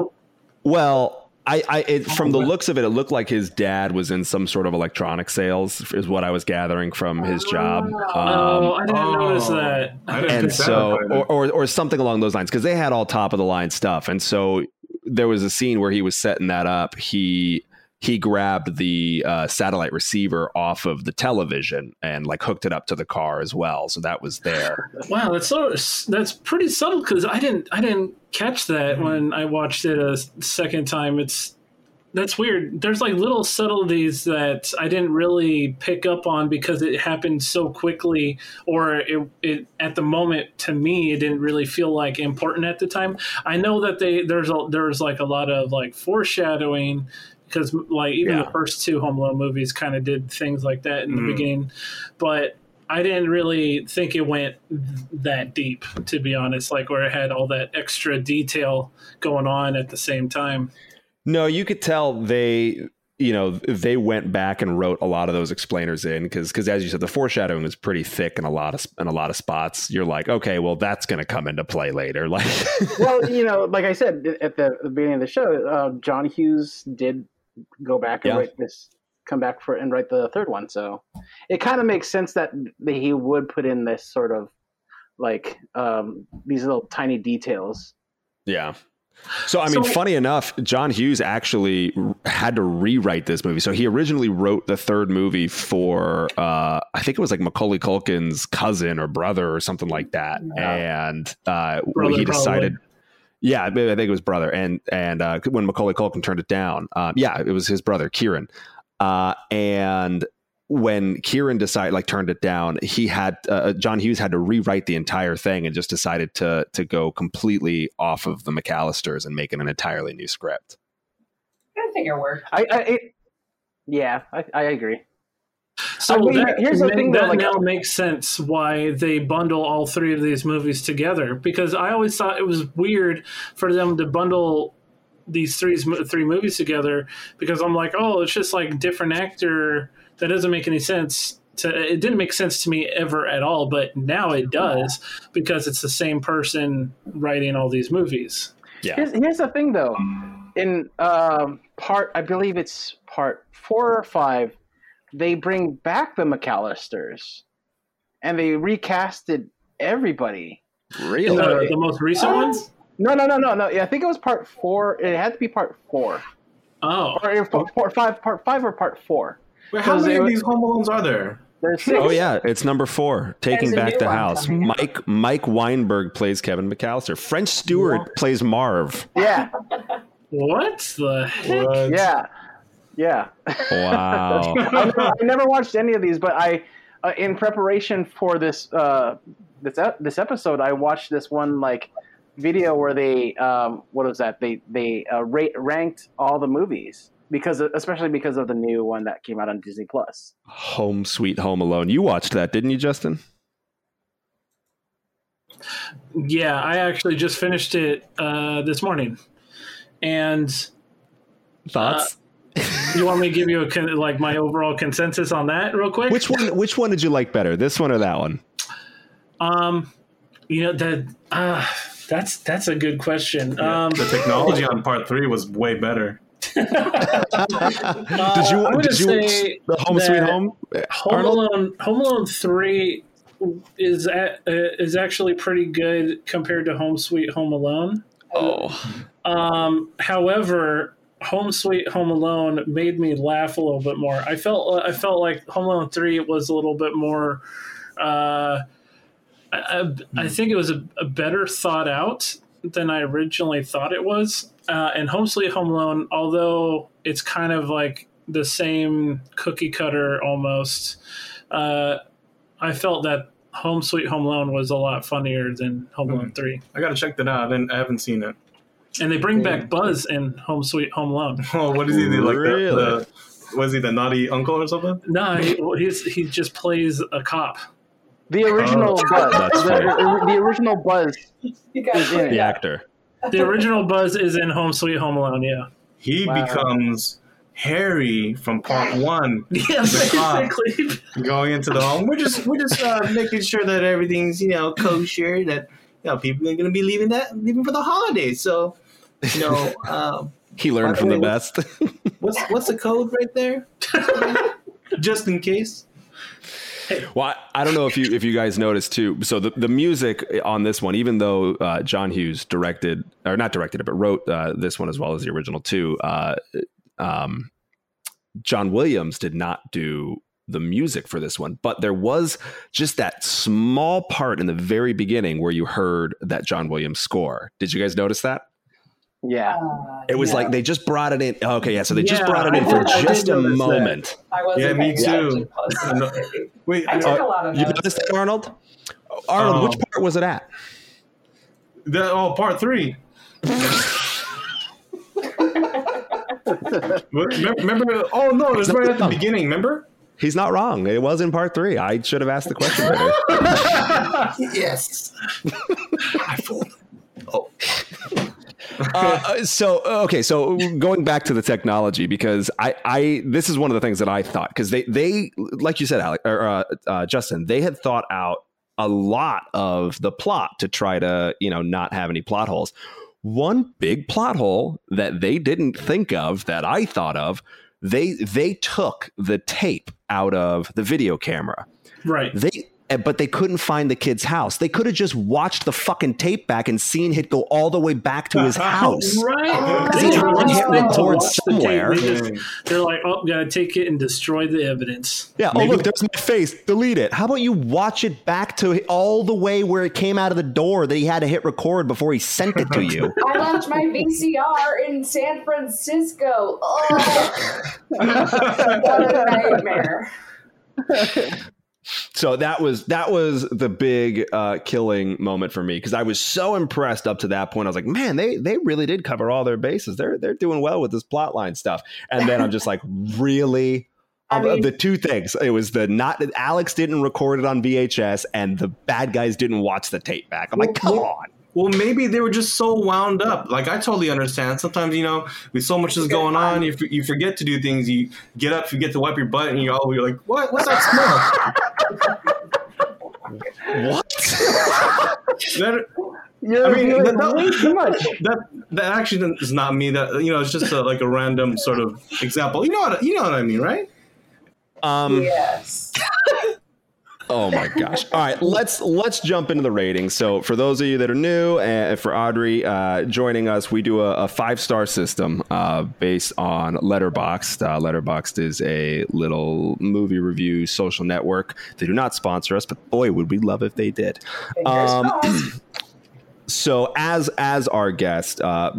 well, I, I it, from the looks of it, it looked like his dad was in some sort of electronic sales, is what I was gathering from his job. Um, oh, I didn't notice oh, that. I didn't and so, or, or or something along those lines, because they had all top of the line stuff, and so there was a scene where he was setting that up. He he grabbed the uh, satellite receiver off of the television and like hooked it up to the car as well. So that was there. Wow, that's so that's pretty subtle because I didn't I didn't catch that when I watched it a second time. It's that's weird. There's like little subtleties that I didn't really pick up on because it happened so quickly, or it, it at the moment to me it didn't really feel like important at the time. I know that they there's a, there's like a lot of like foreshadowing because like even Yeah. the first two Home Alone movies kind of did things like that in the Mhm. beginning, but I didn't really think it went that deep, to be honest. Like where it had all that extra detail going on at the same time. No, you could tell they, you know, they went back and wrote a lot of those explainers in because, because as you said, the foreshadowing was pretty thick in a lot of in a lot of spots. You're like, okay, well, that's going to come into play later. Like, well, you know, like I said at the, the beginning of the show, uh, John Hughes did go back and Yeah. write this, come back for and write the third one. So it kind of makes sense that, that he would put in this sort of like um, these little tiny details. yeah. So, I mean, So- funny enough, John Hughes actually had to rewrite this movie. So he originally wrote the third movie for, uh, I think it was like Macaulay Culkin's cousin or brother or something like that. And uh, Brother, he decided, yeah, I think it was brother. And and uh, when Macaulay Culkin turned it down, um, yeah, it was his brother Kieran. Uh, and when Kieran decided, like, turned it down, he had uh, John Hughes had to rewrite the entire thing and just decided to to go completely off of the McAllisters and make it an entirely new script. I think it worked. I, I it, yeah, I, I agree. So I mean, that, here's the make- thing, though, that like- now makes sense why they bundle all three of these movies together. Because I always thought it was weird for them to bundle these three three movies together. Because I'm like, oh, it's just like different actor. That doesn't make any sense. To, it didn't make sense to me ever at all, but now it does because it's the same person writing all these movies. Yeah, Here's, here's the thing, though. In um, part, I believe it's part four or five, they bring back the McAllisters, and they recasted everybody. really. The, the most recent What? ones. No, no, no, no, no. Yeah, I think it was part four. It had to be part four, Oh, or part, part five, part five, or part four. Wait, how many of these Home Alones are there? There's oh, six. Oh yeah, it's number four. Taking back the house. Mike Mike Weinberg plays Kevin McAllister. French Stewart plays Marv. Yeah, what the heck? What? yeah, yeah. Wow. I never, I never watched any of these, but I, uh, in preparation for this uh, this ep- this episode, I watched this one like video where they um, what was that? They they uh, rate, ranked all the movies because especially because of the new one that came out on Disney Plus. Home Sweet Home Alone. You watched that, didn't you, Justin? Yeah, I actually just finished it uh, this morning, and Thoughts? You want me to give you a con- like my overall consensus on that real quick? which one? Which one did you like better? This one or that one? Um, you know that uh, that's that's a good question. Um, the technology on part three was way better. did you? I'm gonna Did you say the Home Sweet Home? Home Arnold? Alone, Home Alone Three is at, uh, is actually pretty good compared to Home Sweet Home Alone. Oh, Um, however, Home Sweet Home Alone made me laugh a little bit more. I felt I felt like Home Alone Three was a little bit more. Uh, I, I, I think it was a, a better thought out than I originally thought it was. Uh, and Home Sweet Home Alone, although it's kind of like the same cookie cutter almost, uh, I felt that Home Sweet Home Alone was a lot funnier than Home Alone Three. I gotta check that out. I, I haven't seen it. And they bring back Buzz in Home Sweet Home Alone. Oh, what is he? Like Really? the, the was he the naughty uncle or something? No, he, he's, he just plays a cop. The original Oh, Buzz, that's the, the original Buzz. You guys, Yeah. the actor. The original Buzz is in Home Sweet Home Alone. Yeah. He Wow. becomes Harry from part one, Yeah, The cop. basically. going into the home. We're just we're just uh, making sure that everything's you know kosher. That you know people are gonna be leaving that leaving for the holidays. So you know. Uh, He learned from the the best. What's what's the code right there? Just in case. Well, I, I don't know if you if you guys noticed too. So the, the music on this one, even though uh, John Hughes directed or not directed it, but wrote uh, this one as well as the original too. Uh, um, John Williams did not do the music for this one, but there was just that small part in the very beginning where you heard that John Williams score. Did you guys notice that? Yeah. Uh, It was yeah. like they just brought it in. Okay, yeah, so they just brought it in I for just a notice that. moment. I wasn't Yeah, me too. close No. enough. Wait, I uh, a lot of You notes. noticed that, Arnold? Arnold, Oh. which part was it at? the, oh, part three. remember, remember? Oh no, it was right at the beginning. Remember? He's not wrong. It was in part three. I should have asked the question yes. I fooled. Oh, uh, so okay, so going back to the technology because I, I this is one of the things that I thought because they they like you said, Alec or uh, uh, Justin, they had thought out a lot of the plot to try to you know not have any plot holes. One big plot hole that they didn't think of that I thought of, they they took the tape out of the video camera. Right. They but they couldn't find the kid's house. They could have just watched the fucking tape back and seen it go all the way back to his house. Right. They They tried didn't to hit want them to record watch the tape. somewhere. They just, they're like, oh, gotta take it and destroy the evidence. Yeah. Oh, look, there's my face. Delete it. How about you watch it back to all the way where it came out of the door that he had to hit record before he sent it to you? I left my VCR in San Francisco. Oh, what a nightmare. So that was that was the big uh, killing moment for me because I was so impressed up to that point. I was like, man, they they really did cover all their bases. They're they're doing well with this plotline stuff. And then I'm just like, really. I mean- the two things it was the not Alex didn't record it on VHS and the bad guys didn't watch the tape back. I'm like, come Well, on. Well, maybe they were just so wound up. Like I totally understand. Sometimes you know, with so much is going on, you, you forget to do things. You get up, forget to wipe your butt, and you're all you're like, "What? What's that smell?" What? that, You're I mean, revealing that- way too much. that that actually is not me. That you know, it's just a, like a random sort of example. You know what? You know what I mean, right? Um. Yes. Oh my gosh! All right, let's let's jump into the ratings. So, for those of you that are new, and for Audrey uh, joining us, we do a, a five star system uh, based on Letterboxd. Uh, Letterboxd is a little movie review social network. They do not sponsor us, but boy, would we love if they did. Um. So, as as our guest, uh,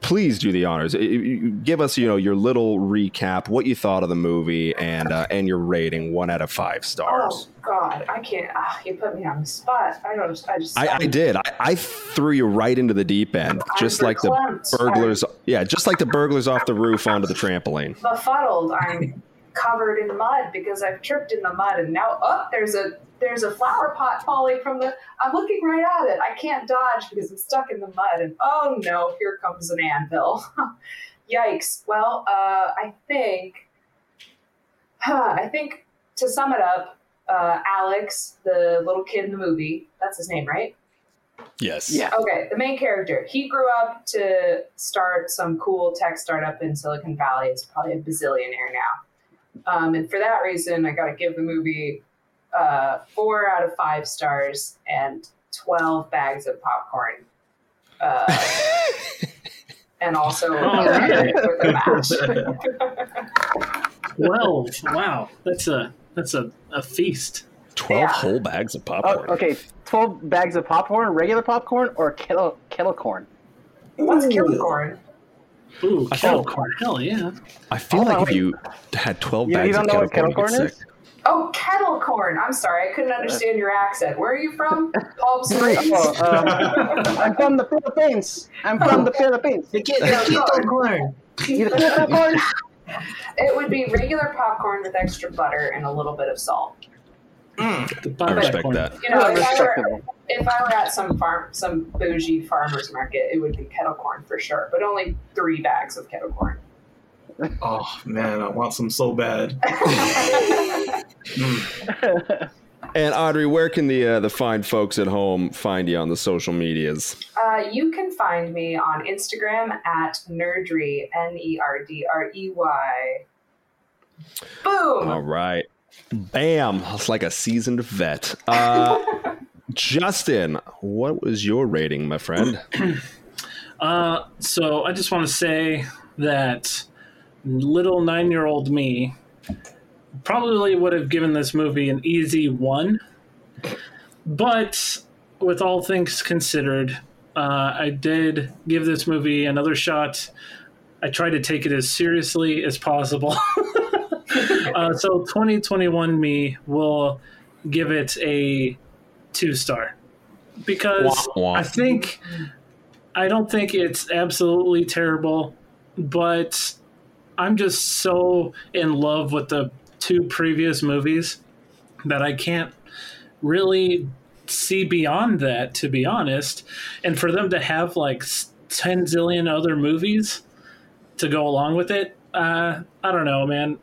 please do the honors. Give us, you know, your little recap, what you thought of the movie, and uh, and your rating, one out of five stars. Oh God, I can't. Ah, you put me on the spot. I don't. I just. I, I did. I, I threw you right into the deep end, I'm just like the burglars. Yeah, just like the burglars off the roof onto the trampoline. befuddled. I'm covered in mud because I've tripped in the mud, and now oh, there's a there's a flower pot falling from the. I'm looking right at it. I can't dodge because I'm stuck in the mud, and oh no, here comes an anvil. Yikes! Well, uh, I think, I think to sum it up, uh, Alex, the little kid in the movie, that's his name, right? Yes. Yeah. Okay, the main character. He grew up to start some cool tech startup in Silicon Valley. He's probably a bazillionaire now. Um, and for that reason, I got to give the movie uh, four out of five stars and 12 bags of popcorn. Uh, and also All right. with a match. Well, wow, that's a that's a, a feast. Twelve Yeah. whole bags of Oh, popcorn. okay, twelve bags of popcorn, regular popcorn, or kettle kettle corn. What's kettle corn? Ooh, I kettle thought- corn. Hell yeah. I feel Hold like on, if you had twelve You- you bags don't of know kettle what corn, kettle you'd get sick. Oh, kettle corn. I'm sorry, I couldn't understand your accent. Where are you from? Palm Springs. Oh, um, I'm from the Philippines. I'm from the Philippines. The kid, the kid corn. You the popcorn? It would be regular popcorn with extra butter and a little bit of salt. The I respect that. You know, if I, were, if I were at some farm, some bougie farmer's market, it would be kettle corn for sure. But only three bags of kettle corn. Oh man, I want some so bad. Mm. And Audrey, where can the uh, the fine folks at home find you on the social medias? Uh, you can find me on Instagram at Nerdry, N E R D R E Y. Boom. All right. Bam. It's like a seasoned vet. Uh, Justin, what was your rating, my friend? Uh, so I just want to say that little nine year old me probably would have given this movie an easy one. But with all things considered, uh, I did give this movie another shot. I tried to take it as seriously as possible. uh, so 2021 me will give it a two star because Wah, wah. I think I don't think it's absolutely terrible, but I'm just so in love with the two previous movies that I can't really see beyond that, to be honest. And for them to have like 10 zillion other movies to go along with it, uh, I don't know, man.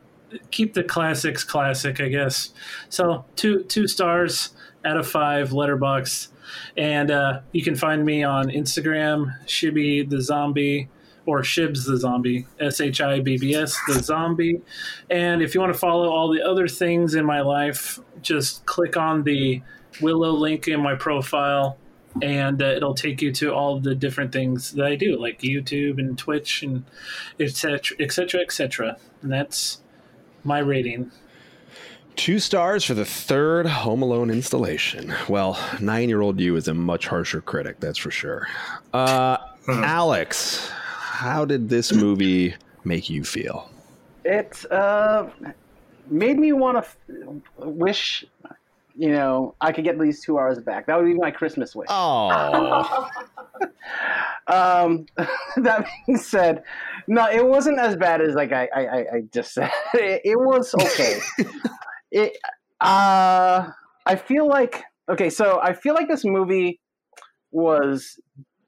Keep the classics classic, I guess. So two two stars out of five, Letterboxd. And uh, you can find me on Instagram, Shibby the Zombie, or Shibbs the Zombie, S H I B B S the Zombie. And if you want to follow all the other things in my life, just click on the Willow link in my profile, and uh, it'll take you to all the different things that I do, like YouTube and Twitch and etc. etc. etc. And that's my rating. Two stars for the third Home Alone installation. Well, nine year old you is a much harsher critic, that's for sure. Uh, Alex, how did this movie make you feel? It uh, made me want to f- wish, you know, I could get these two hours back. That would be my Christmas wish. Oh, Um, that being said, no, it wasn't as bad as like I, I, I- just said. It, it was okay. it, uh, I feel like okay. So I feel like this movie was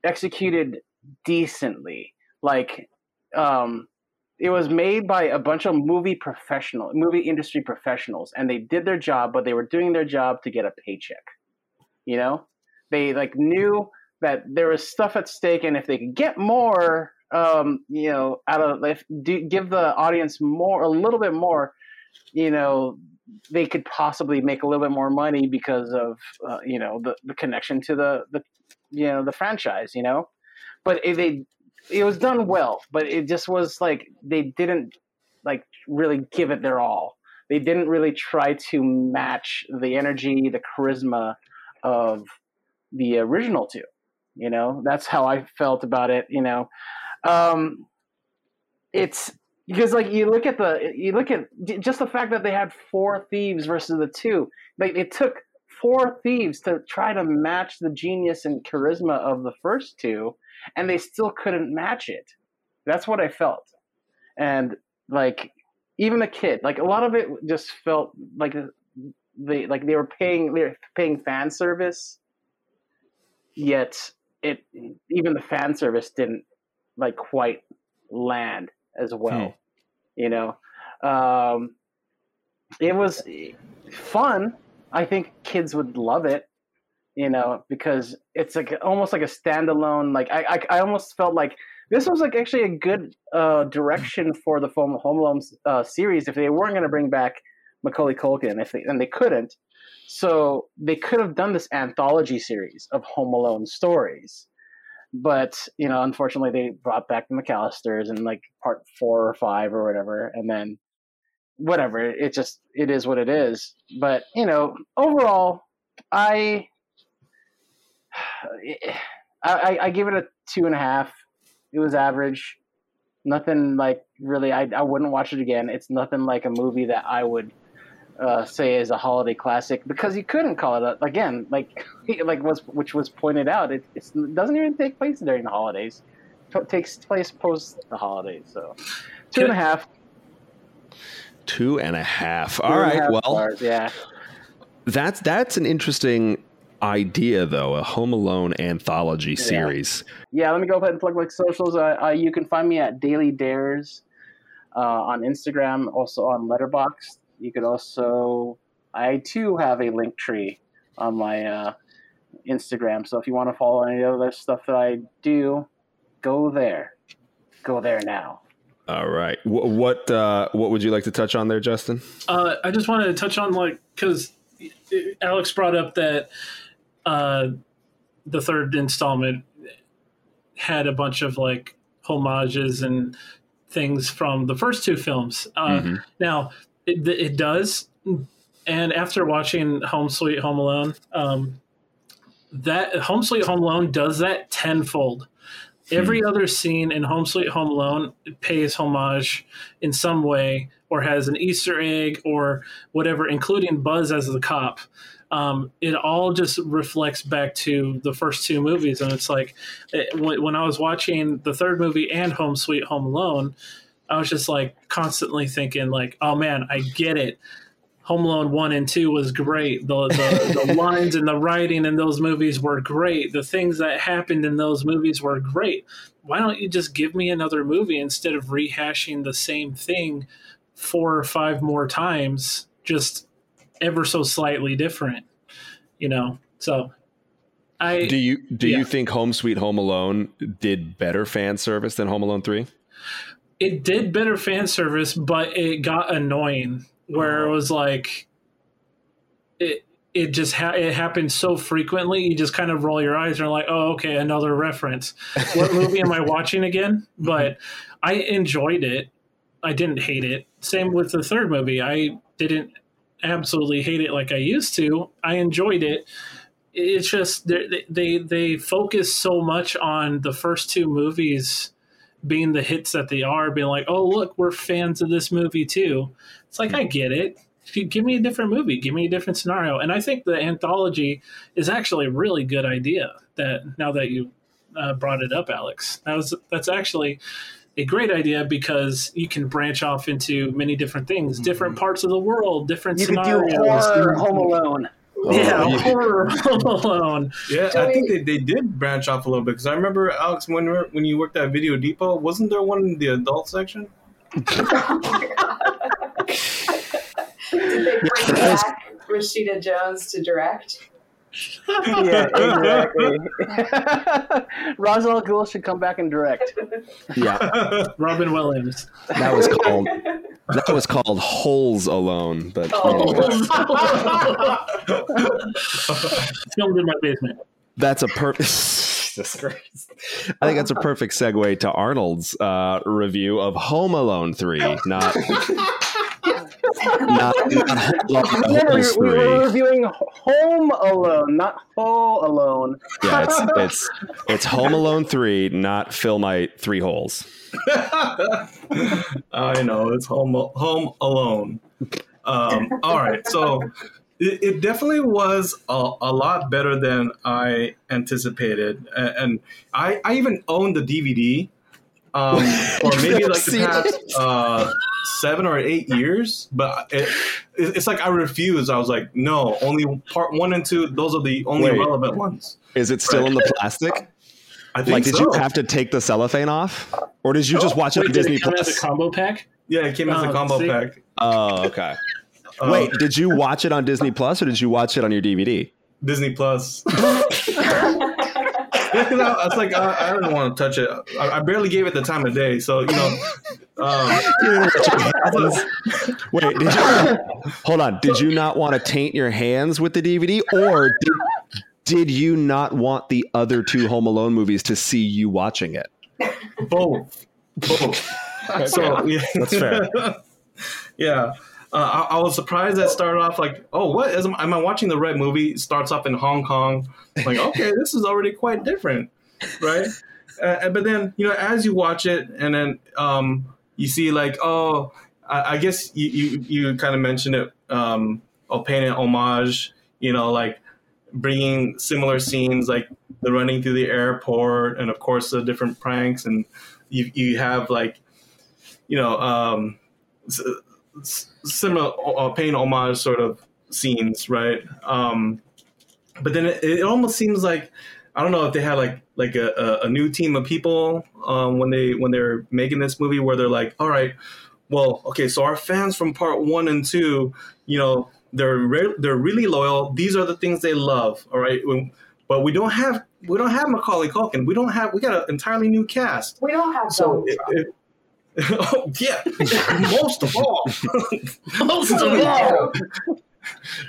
executed decently. Like, um, it was made by a bunch of movie professional, movie industry professionals, and they did their job, but they were doing their job to get a paycheck. You know, they like knew that there was stuff at stake, and if they could get more, um, you know, out of if do, give the audience more, a little bit more, you know, they could possibly make a little bit more money because of uh, you know the, the connection to the the you know the franchise, you know. But it, they it was done well, but it just was like they didn't like really give it their all. They didn't really try to match the energy, the charisma of the original two. You know, that's how I felt about it. You know, um, it's because like you look at the you look at just the fact that they had four thieves versus the two. Like it took four thieves to try to match the genius and charisma of the first two, and they still couldn't match it. That's what I felt, and like even a kid, like a lot of it just felt like they like they were paying they were paying fan service, yet it even the fan service didn't like quite land as well. You know, um, it was fun. I think kids would love it. You know, because it's like almost like a standalone. Like I, I, I almost felt like this was like actually a good uh, direction for the Home Home Alone uh, series if they weren't going to bring back Macaulay Culkin, if they and they couldn't. So they could have done this anthology series of Home Alone stories but you know unfortunately they brought back the McAllisters in like part four or five or whatever and then whatever it just it is what it is. But you know overall i i i give it a two and a half. It was average. Nothing like really i, I wouldn't watch it again. It's nothing like a movie that i would uh, say is a holiday classic because you couldn't call it a, again like like was which was pointed out it it doesn't even take place during the holidays it takes place post the holidays so two and a half two and a half. All right. half Well, stars, yeah that's that's an interesting idea, though. A Home Alone anthology series. yeah let me go ahead and plug my socials uh, uh, you can find me at daily dares uh, on instagram also on Letterboxd you could also I too have a link tree on my uh, Instagram. So if you want to follow any other stuff that I do, go there. Go there now. All right. W- what uh, what would you like to touch on there, Justin? Uh, I just wanted to touch on like because Alex brought up that uh, the third installment had a bunch of like homages and things from the first two films. Uh, Mhm. Now it, it does, and after watching Home Sweet Home Alone, um, that Home Sweet Home Alone does that tenfold. Every other scene in Home Sweet Home Alone pays homage in some way, or has an Easter egg, or whatever, including Buzz as the cop. Um, it all just reflects back to the first two movies, and it's like it, when, when I was watching the third movie and Home Sweet Home Alone, I was just like constantly thinking, like, oh man, I get it. Home Alone one and two was great. The, the the lines and the writing in those movies were great. The things that happened in those movies were great. Why don't you just give me another movie instead of rehashing the same thing four or five more times, just ever so slightly different? You know. So, I Do you do Yeah. you think Home Sweet Home Alone did better fan service than Home Alone Three? It did better fan service, but it got annoying where it uh-huh. was like it it just ha- it happened so frequently you just kind of roll your eyes and are like oh okay another reference. What movie am i watching again? But i enjoyed it. I didn't hate it. Same with the third movie. I didn't absolutely hate it like i used to. I enjoyed it. It's just they they they focus so much on the first two movies being the hits that they are, being like, oh, look, we're fans of this movie too. It's like, I get it. G- Give me a different movie, give me a different scenario. And I think the anthology is actually a really good idea that now that you uh, brought it up, Alex, that was, that's actually a great idea because you can branch off into many different things, different parts of the world, different You could do scenarios. horror Home Alone. Oh, yeah, Oh, you- horror Alone. Yeah, I think they, they did branch off a little bit because I remember Alex when when you worked at Video Depot, wasn't there one in the adult section? oh my god. Did they bring back Raja Gosnell to direct? Yeah, exactly. Ra's al Ghul should come back and direct. Yeah, Robin Williams. that was called that was called Holes Alone. But Oh. Filmed in my basement. that's a perfect. Jesus Christ. I think that's a perfect segue to Arnold's uh, review of Home Alone three, not not, not Home Alone Remember, Holes we were three. reviewing Home Alone, not Ho Alone. Yeah, it's it's it's Home Alone three, not Fill My Three Holes. I know it's home home alone. Um, all right, so it, it definitely was a, a lot better than I anticipated, A- and I, I even owned the DVD, um, or maybe like the Seen past uh, seven or eight years. But it, it, it's like I refused. I was like, no, only part one and two. Those are the only Wait. relevant ones. Is it still in the plastic? I think Like, did so. you have to take the cellophane off, or did you just watch it on did Disney it come as Plus? a combo pack? Yeah, it came as a Oh, combo see? pack. Oh, okay. Uh, Wait, did you watch it on Disney Plus, or did you watch it on your DVD? Disney Plus. Yeah, because I, I was like, I, I don't want to touch it. I, I barely gave it the time of day, so you know. Um, Wait, did you? Hold on. Did you not want to taint your hands with the DVD, or did did you not want the other two Home Alone movies to see you watching it? both, both. So yeah, That's fair. yeah, uh, I, I was surprised that started off like, oh, what is? Am I watching the right movie? It starts off in Hong Kong. Like, okay, this is already quite different, right? Uh, but then you know, as you watch it, and then um, you see like, oh, I, I guess you you, you kind of mentioned it, um, oh, paying an homage, you know, like bringing similar scenes like the running through the airport, and of course the different pranks, and you you have like, you know, um, similar uh, paying homage sort of scenes, right? Um, but then it, it almost seems like I don't know if they had like like a, a, new team of people um, when they when they're making this movie where they're like, all right, well, okay, so our fans from part one and two, you know, they're re- they're really loyal. These are the things they love. All right, When- but we don't have we don't have Macaulay Culkin. We don't have we got an entirely new cast. We don't have So it, it, oh yeah, most of all, Most of all.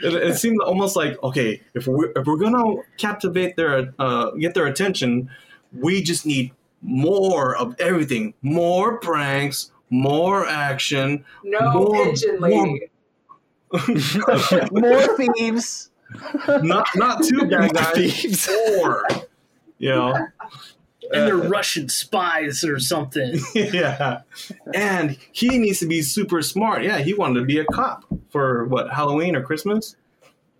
it, it seemed almost like okay, if we're if we're gonna captivate their uh, get their attention, we just need more of everything, more pranks, more action, No More- pigeon more- lady. More thieves. not not two bad guys, Thieves. four. You know, And they're Russian spies or something. yeah. And he needs to be super smart. Yeah, he wanted to be a cop for what Halloween or Christmas,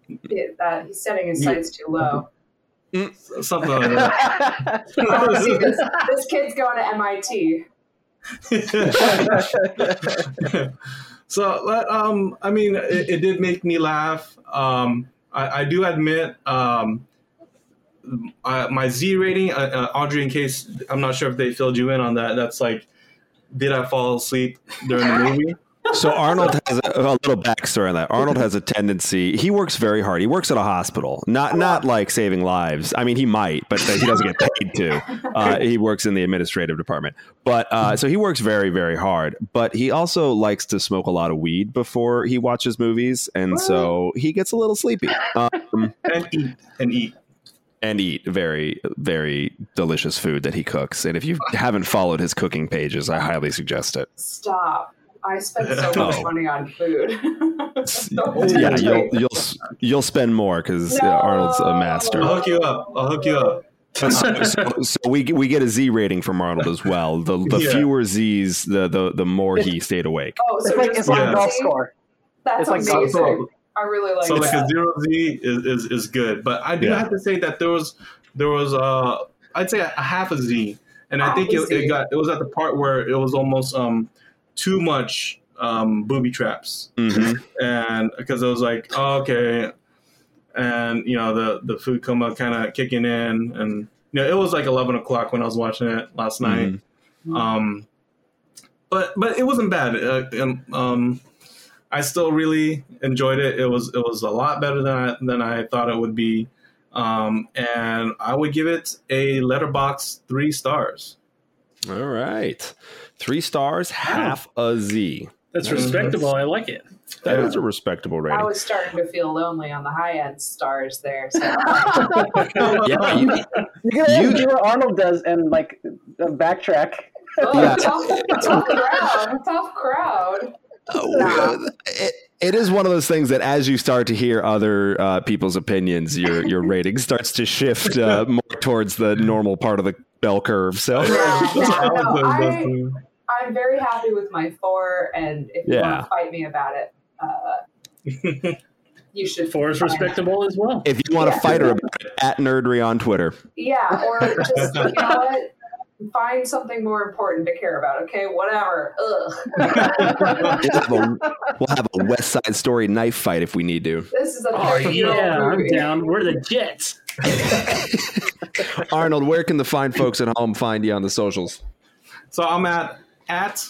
Yeah, that he's setting his sights too low. something like that. Oh, see, this, this kid's going to MIT. so, but, um, I mean, it, it did make me laugh. Um, I, I do admit, um, uh, my Z rating, uh, uh, Audrey. In case I'm not sure if they filled you in on that, that's like, did I fall asleep during the movie? So Arnold has a, a little backstory on that. Arnold has a tendency. He works very hard. He works at a hospital, not not like saving lives. I mean, he might, but he doesn't get paid to. Uh, he works in the administrative department, but uh, so he works very very hard. But he also likes to smoke a lot of weed before he watches movies, and so he gets a little sleepy. Um, and eat and eat. And eat very very delicious food that he cooks. And if you haven't followed his cooking pages, I highly suggest it. Stop. I spend so much Oh. money on food. Yeah, you'll you'll you'll spend more because No. Arnold's a master. I'll hook you up. I'll hook you up. so, so- so we get- we get a Z rating from Arnold as well. The the Yeah. fewer Z's, the the the more he stayed awake. Oh, so It's like just it's like Yeah. a golf score. That's It's like amazing. so- I really like it. so like a zero Z is, is, is good, but I do Yeah. have to say that there was there was uh I'd say a half a Z, and I Half think it, it got it was at the part where it was almost um too much um booby traps, Mhm. and because it was like oh, okay, and you know the the food coma kind of kicking in, and you know it was like eleven o'clock when I was watching it last night. Um, but but it wasn't bad. Uh, um, um, I still really enjoyed it. It was it was a lot better than I, than I thought it would be, um, and I would give it a Letterboxd three stars. All right, three stars, half a Z. That's respectable. I like it. That Yeah. is a respectable rating. I was starting to feel lonely on the high end stars there. So. Yeah, you, You can You- do what Arnold does and like uh, backtrack. Oh, Yeah. tough, tough crowd. Tough crowd. Uh, it, it is one of those things that as you start to hear other uh, people's opinions, your your rating starts to shift uh, more towards the normal part of the bell curve. So Yeah, yeah, no, I, I'm very happy with my four, and if you Yeah. want to fight me about it, uh, you should. Four is find- respectable as well. if you want to Yeah. fight her about it, at Nerdry on Twitter. Yeah, or just you know what? Find something more important to care about. Okay, whatever. Ugh. We'll have, a, we'll have a West Side Story knife fight if we need to. This is a Oh 30 year old yeah, I'm down. We're the Jets. Arnold, where can the fine folks at home find you on the socials? So I'm at at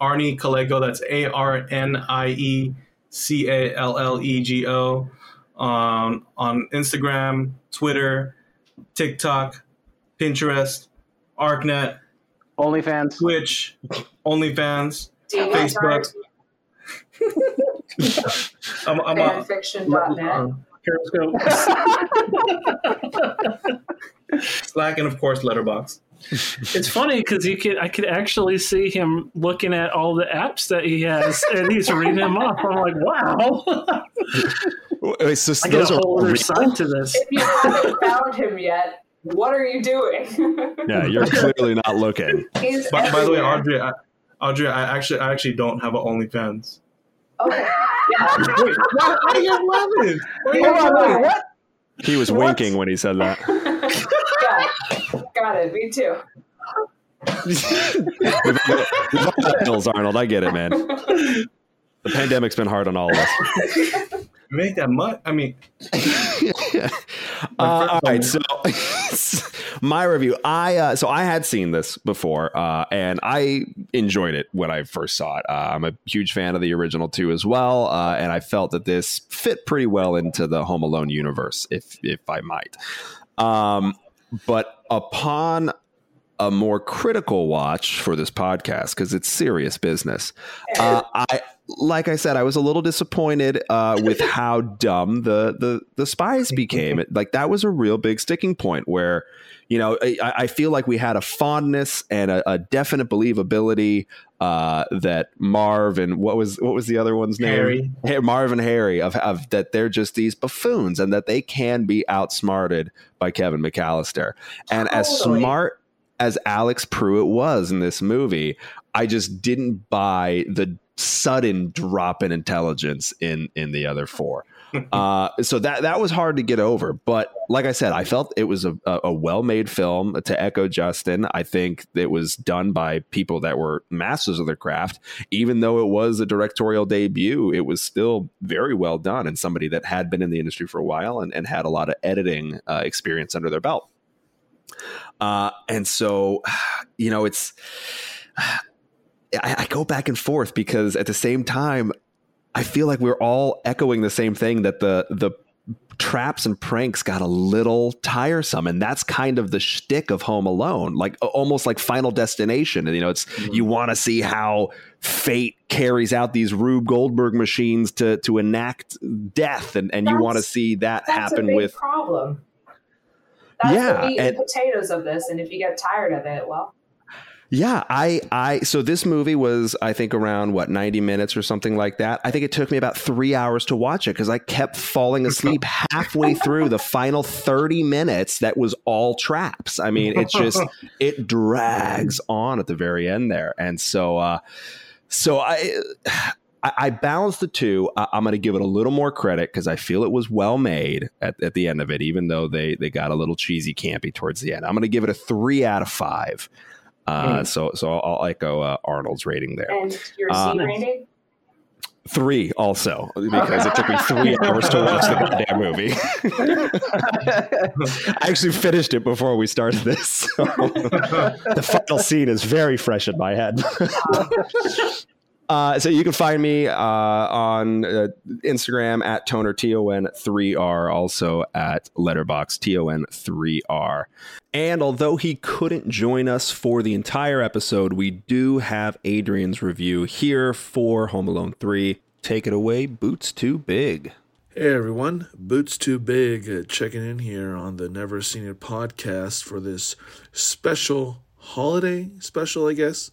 Arnie Callego. That's A R N I E C A L L E G O on on Instagram, Twitter, TikTok, Pinterest, ArcNet, OnlyFans. Twitch, OnlyFans, Facebook, I'm, I'm a, fanfiction.net. Uh-uh. Periscope. Slack, and of course Letterboxd. It's funny because you could I could actually see him looking at all the apps that he has, and he's reading them off. I'm like, wow, Wait, so I get those a are whole other real? side to this. If you haven't found him yet, what are you doing? Yeah, you're clearly not looking. By, by the way. Audrey, I, Audrey, I actually I actually don't have an OnlyFans. Okay. Wait, why, why are you laughing? Why are you Hold on, wait, what? He was What? winking when he said that. Got it. Got it. Me too. We've all got bills, Arnold. I get it, man. The pandemic's been hard on all of us. Make that much. I mean, uh, all right. So my review, I uh, so I had seen this before, uh, and I enjoyed it when I first saw it. Uh, I'm a huge fan of the original too, as well, uh, and I felt that this fit pretty well into the Home Alone universe, if if I might. Um, but upon a more critical watch for this podcast because it's serious business. Uh, I like I said, I was a little disappointed uh, with how dumb the the the spies became. Like that was a real big sticking point where. You know, I, I feel like we had a fondness and a, a definite believability uh, that Marv and what was what was the other one's name? Harry. Marv and Harry of, of that they're just these buffoons and that they can be outsmarted by Kevin McAllister. And as smart as Alex Pruitt was in this movie, I just didn't buy the sudden drop in intelligence in in the other four. Uh, so that that was hard to get over. But like I said, I felt it was a, a, well made film. To echo Justin, I think it was done by people that were masters of their craft. Even though it was a directorial debut, it was still very well done and somebody that had been in the industry for a while and, and had a lot of editing uh, experience under their belt. Uh, and so, you know, it's I, I go back and forth because at the same time, I feel like we're all echoing the same thing that the the traps and pranks got a little tiresome, and that's kind of the shtick of Home Alone, like almost like Final Destination. And you know, it's Mhm. you want to see how fate carries out these Rube Goldberg machines to to enact death, and and you want to see that happen with problem. That's Yeah, the meat and- and potatoes of this, and if you get tired of it, well, Yeah, I I so this movie was I think around what 90 minutes or something like that. I think it took me about 3 hours to watch it cuz I kept falling asleep halfway through the final 30 minutes that was all traps. I mean, it's just it drags on at the very end there. And so uh so I I, I balanced the two. I, I'm going to give it a little more credit because I feel it was well made at, at the end of it, even though they they got a little cheesy, campy towards the end. I'm going to give it a three out of five. Uh, So so I'll, I'll echo uh, Arnold's rating there. and your Uh, C rating. Three also because it took me three hours to watch the goddamn movie. I actually finished it before we started this. So the final scene is very fresh in my head. Uh, so you can find me uh, on uh, Instagram at toner ton3r, also at Letterboxd ton3r. And although he couldn't join us for the entire episode, we do have Adrian's review here for Home Alone 3. Take it away, Boots Too Big. Hey everyone, Boots Too Big uh, checking in here on the Never Seen It podcast for this special holiday special, I guess.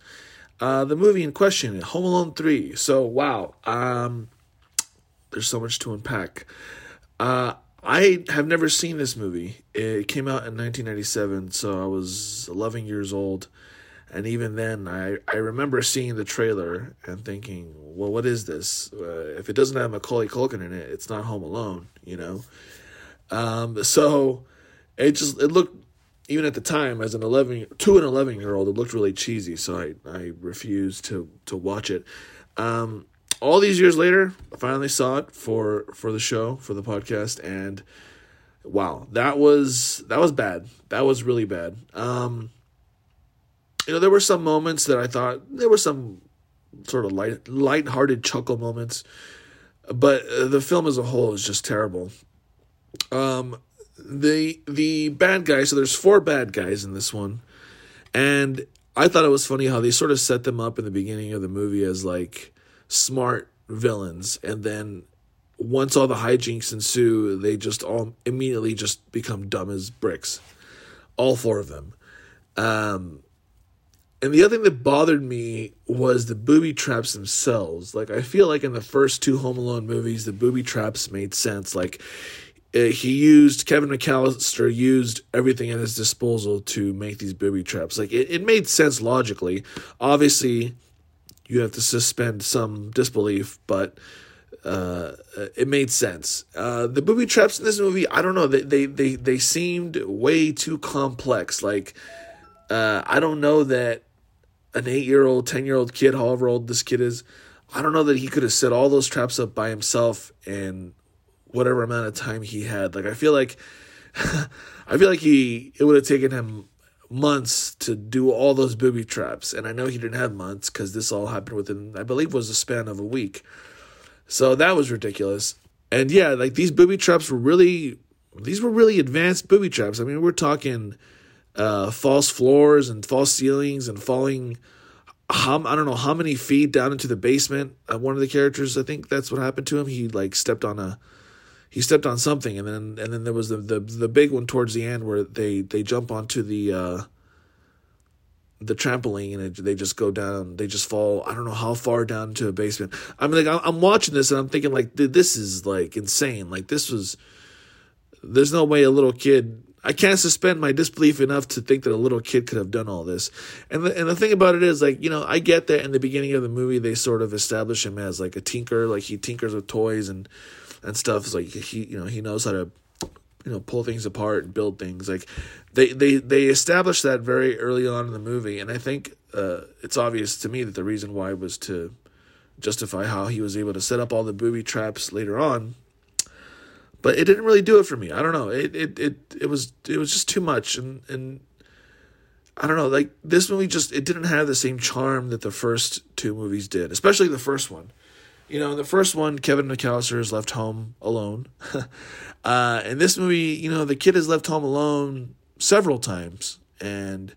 Uh, the movie in question, Home Alone 3. So, wow, um, there's so much to unpack. Uh, I have never seen this movie. It came out in 1997, so I was 11 years old. And even then, I, I remember seeing the trailer and thinking, well, what is this? Uh, if it doesn't have Macaulay Culkin in it, it's not Home Alone, you know? Um, so it just, it looked, even at the time, as an 11, to an 11 year old, it looked really cheesy. So I, I refused to, to watch it. Um, all these years later, I finally saw it for, for the show, for the podcast. And wow, that was, that was bad. That was really bad. Um, you know, there were some moments that I thought there were some sort of light, light-hearted chuckle moments, but uh, the film as a whole is just terrible. Um, the the bad guys. So there's four bad guys in this one, and I thought it was funny how they sort of set them up in the beginning of the movie as like smart villains, and then once all the hijinks ensue, they just all immediately just become dumb as bricks. All four of them. Um, and the other thing that bothered me was the booby traps themselves. Like, I feel like in the first two Home Alone movies, the booby traps made sense. Like, he used, Kevin McAllister used everything at his disposal to make these booby traps. Like, it, it made sense logically. Obviously, you have to suspend some disbelief, but uh, it made sense. Uh, the booby traps in this movie, I don't know, they, they, they, they seemed way too complex. Like, uh, I don't know that an eight year old, 10 year old kid, however old this kid is, I don't know that he could have set all those traps up by himself and whatever amount of time he had. Like I feel like I feel like he it would have taken him months to do all those booby traps, and I know he didn't have months because this all happened within I believe was a span of a week. So that was ridiculous. And yeah, like these booby traps were really these were really advanced booby traps. I mean, we're talking uh, false floors and false ceilings and falling how I don't know how many feet down into the basement. Uh, one of the characters, I think that's what happened to him. He like stepped on a he stepped on something, and then and then there was the the, the big one towards the end where they they jump onto the uh, the trampoline and it, they just go down. They just fall. I don't know how far down to a basement. I'm like I'm watching this and I'm thinking like this is like insane. Like this was. There's no way a little kid I can't suspend my disbelief enough to think that a little kid could have done all this. And the, and the thing about it is, like, you know, I get that in the beginning of the movie, they sort of establish him as like a tinker, like he tinkers with toys and, and stuff. It's like he, you know, he knows how to, you know, pull things apart and build things. Like they, they, they established that very early on in the movie. And I think uh, it's obvious to me that the reason why was to justify how he was able to set up all the booby traps later on but it didn't really do it for me. I don't know. It it it it was it was just too much, and and I don't know. Like this movie, just it didn't have the same charm that the first two movies did, especially the first one. You know, the first one, Kevin McAllister is left home alone. uh, in this movie, you know, the kid is left home alone several times, and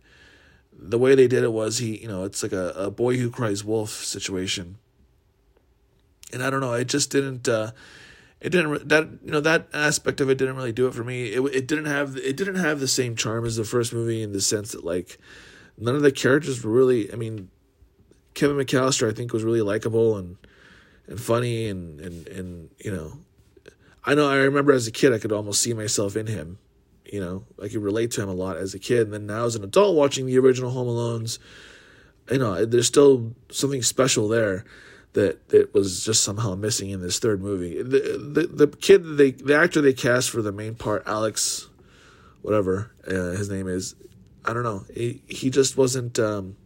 the way they did it was he, you know, it's like a, a boy who cries wolf situation. And I don't know, it just didn't. Uh, it didn't that you know that aspect of it didn't really do it for me. It it didn't have it didn't have the same charm as the first movie in the sense that like none of the characters were really. I mean, Kevin McAllister I think was really likable and and funny and and and you know, I know I remember as a kid I could almost see myself in him. You know, I could relate to him a lot as a kid, and then now as an adult watching the original Home Alones, you know, there's still something special there that that was just somehow missing in this third movie. The the, the kid they the actor they cast for the main part, Alex, whatever uh, his name is, I don't know. He he just wasn't. Um,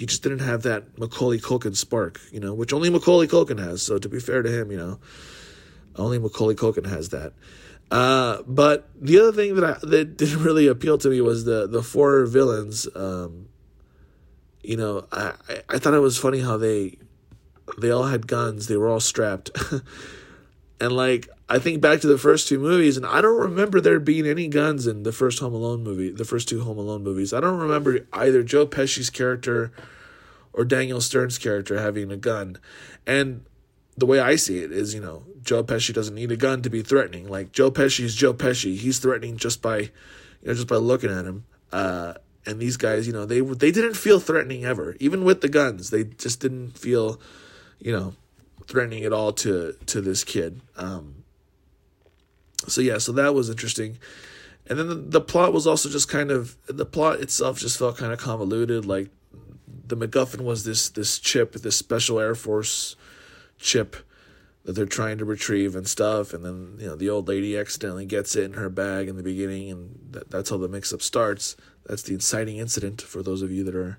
he just didn't have that Macaulay Culkin spark, you know, which only Macaulay Culkin has. So to be fair to him, you know, only Macaulay Culkin has that. Uh, but the other thing that I, that didn't really appeal to me was the the four villains. Um, you know, I, I thought it was funny how they they all had guns, they were all strapped. and like I think back to the first two movies and I don't remember there being any guns in the first Home Alone movie, the first two Home Alone movies. I don't remember either Joe Pesci's character or Daniel Stern's character having a gun. And the way I see it is, you know, Joe Pesci doesn't need a gun to be threatening. Like Joe Pesci is Joe Pesci. He's threatening just by, you know, just by looking at him. Uh, and these guys, you know, they they didn't feel threatening ever, even with the guns. They just didn't feel, you know, threatening at all to to this kid. Um, so yeah, so that was interesting. And then the, the plot was also just kind of the plot itself just felt kind of convoluted. Like the MacGuffin was this this chip, this special Air Force chip that they're trying to retrieve and stuff. And then you know the old lady accidentally gets it in her bag in the beginning, and that, that's how the mix up starts. That's the inciting incident for those of you that are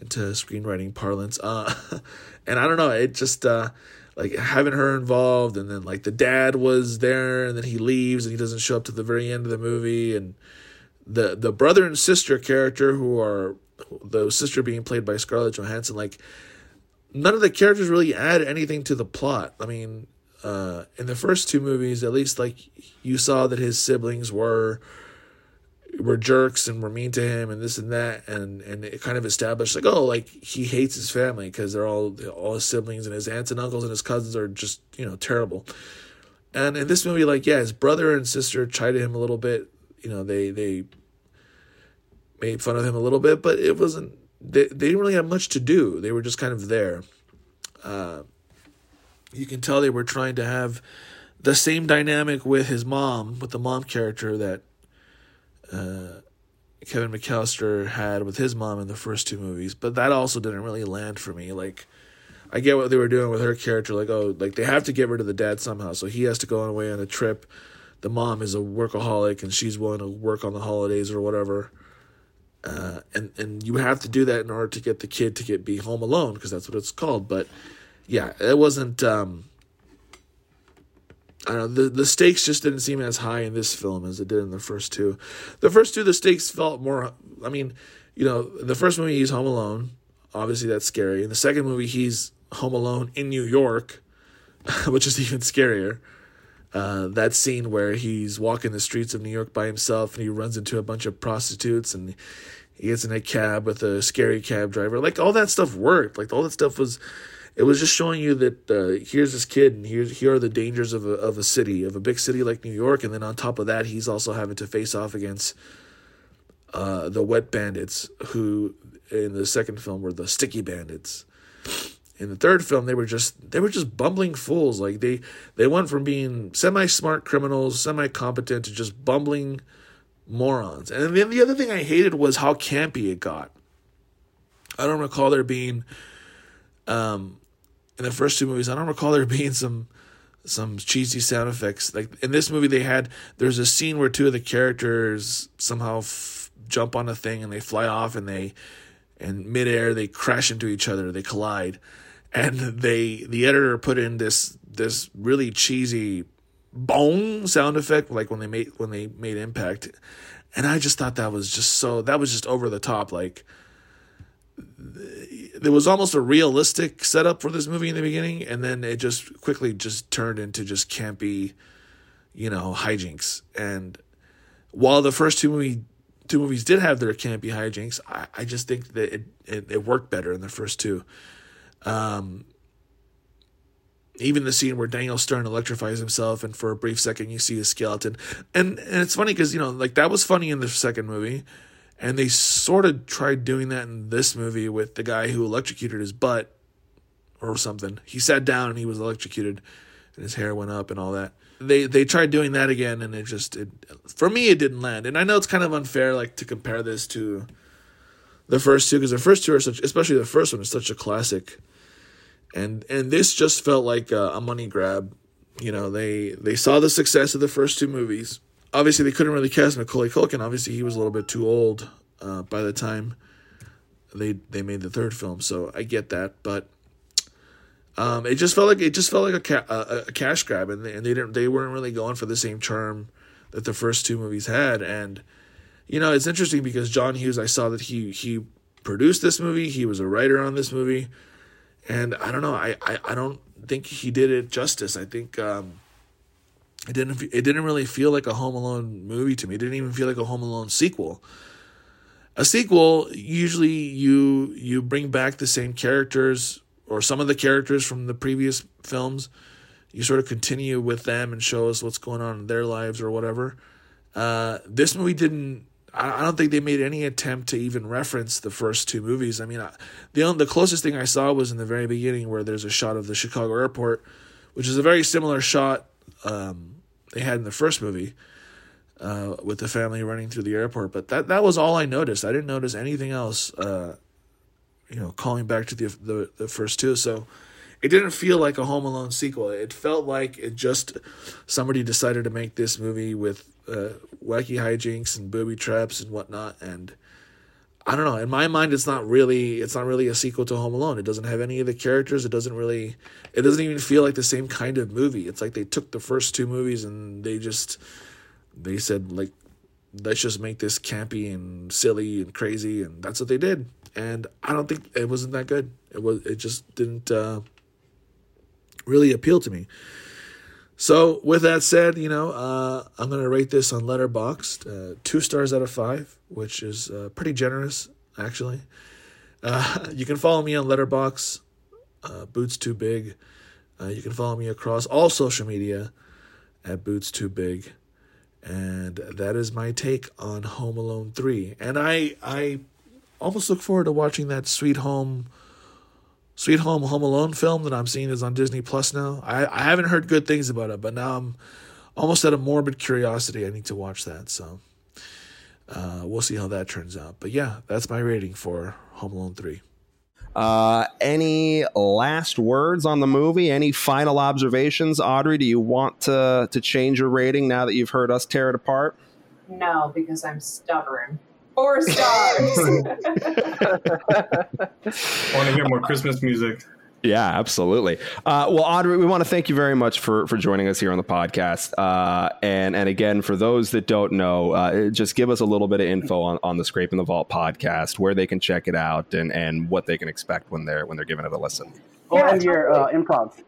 into screenwriting parlance. Uh, and I don't know, it just uh, like having her involved, and then like the dad was there, and then he leaves, and he doesn't show up to the very end of the movie, and the the brother and sister character who are the sister being played by Scarlett Johansson, like none of the characters really add anything to the plot. I mean, uh, in the first two movies, at least like you saw that his siblings were were jerks and were mean to him and this and that. And and it kind of established like oh like he hates his family because they're all all his siblings and his aunts and uncles and his cousins are just you know terrible. And in this movie like yeah his brother and sister chided him a little bit. You know they they made fun of him a little bit but it wasn't they, they didn't really have much to do. They were just kind of there. Uh, you can tell they were trying to have the same dynamic with his mom with the mom character that uh, Kevin McAllister had with his mom in the first two movies, but that also didn't really land for me. Like, I get what they were doing with her character, like, oh, like they have to get rid of the dad somehow, so he has to go away on a trip. The mom is a workaholic and she's willing to work on the holidays or whatever. Uh, and and you have to do that in order to get the kid to get be home alone because that's what it's called. But yeah, it wasn't. Um, I don't know, the the stakes just didn't seem as high in this film as it did in the first two. The first two, the stakes felt more. I mean, you know, the first movie he's home alone. Obviously, that's scary. In the second movie, he's home alone in New York, which is even scarier. Uh, that scene where he's walking the streets of New York by himself and he runs into a bunch of prostitutes and he gets in a cab with a scary cab driver. Like all that stuff worked. Like all that stuff was it was just showing you that uh, here's this kid and here's here are the dangers of a of a city of a big city like New York. And then on top of that he's also having to face off against uh, the wet bandits who in the second film were the sticky bandits. In the third film they were just they were just bumbling fools. Like they they went from being semi smart criminals semi competent to just bumbling morons. And then the other thing i hated was how campy it got. I don't recall there being um in the first two movies, I don't recall there being some some cheesy sound effects. Like in this movie, they had there's a scene where two of the characters somehow f- jump on a thing and they fly off and they in midair they crash into each other, they collide, and they the editor put in this this really cheesy bong sound effect like when they made when they made impact. And i just thought that was just so that was just over the top. Like there was almost a realistic setup for this movie in the beginning, and then it just quickly just turned into just campy, you know, hijinks. And while the first two movie two movies did have their campy hijinks, I, I just think that it, it, it worked better in the first two. Um, even the scene where Daniel Stern electrifies himself, and for a brief second you see a skeleton, and and it's funny because you know like that was funny in the second movie and they sort of tried doing that in this movie with the guy who electrocuted his butt or something. He sat down and he was electrocuted and his hair went up and all that. They they tried doing that again and it just it for me it didn't land. And I know it's kind of unfair like to compare this to the first two because the first two are such especially the first one is such a classic. And and this just felt like a, a money grab. You know, they they saw the success of the first two movies obviously they couldn't really cast Macaulay Culkin. Obviously, he was a little bit too old uh, by the time they they made the third film. So I get that, but um, it just felt like it just felt like a, ca- a, a cash grab, and they, and they didn't they weren't really going for the same charm that the first two movies had. And you know, it's interesting because John Hughes, I saw that he he produced this movie. He was a writer on this movie, and I don't know. I I, I don't think he did it justice. I think. Um, it didn't it didn't really feel like a Home Alone movie to me. It didn't even feel like a Home Alone sequel. A sequel usually you you bring back the same characters or some of the characters from the previous films. You sort of continue with them and show us what's going on in their lives or whatever. Uh, this movie didn't. I don't think they made any attempt to even reference the first two movies. I mean, the the closest thing I saw was in the very beginning, where there's a shot of the Chicago airport, which is a very similar shot um, they had in the first movie uh, with the family running through the airport. But that that was all I noticed. I didn't notice anything else. Uh, you know, calling back to the, the the first two. So it didn't feel like a Home Alone sequel. It felt like it just somebody decided to make this movie with uh, wacky hijinks and booby traps and whatnot, and I don't know. In my mind, it's not really it's not really a sequel to Home Alone. It doesn't have any of the characters. It doesn't really. It doesn't even feel like the same kind of movie. It's like they took the first two movies and they just they said like let's just make this campy and silly and crazy and that's what they did. And I don't think it wasn't that good. It was it just didn't uh, really appeal to me. So with that said, you know, uh, I'm gonna rate this on Letterboxd, uh, two stars out of five, which is uh, pretty generous actually. Uh, you can follow me on Letterboxd, uh, Boots Too Big. Uh, you can follow me across all social media at Boots Too Big, and that is my take on Home Alone three. And I I almost look forward to watching that Sweet Home Sweet Home Home Alone film that I'm seeing is on Disney Plus now. I, I haven't heard good things about it, but now I'm almost at a morbid curiosity. I need to watch that. So uh, we'll see how that turns out. But yeah, that's my rating for Home Alone 3. Uh, any last words on the movie? Any final observations, Audrey? Do you want to to change your rating now that you've heard us tear it apart? No, because I'm stubborn. Four stars. I want to hear more Christmas music. Yeah, absolutely. Uh, well, Audrey, we want to thank you very much for for joining us here on the podcast. Uh, and and again, for those that don't know, uh, just give us a little bit of info on, on the Scrape Scraping the Vault podcast, where they can check it out, and and what they can expect when they're when they're giving it a listen. Or yeah, your uh, improv.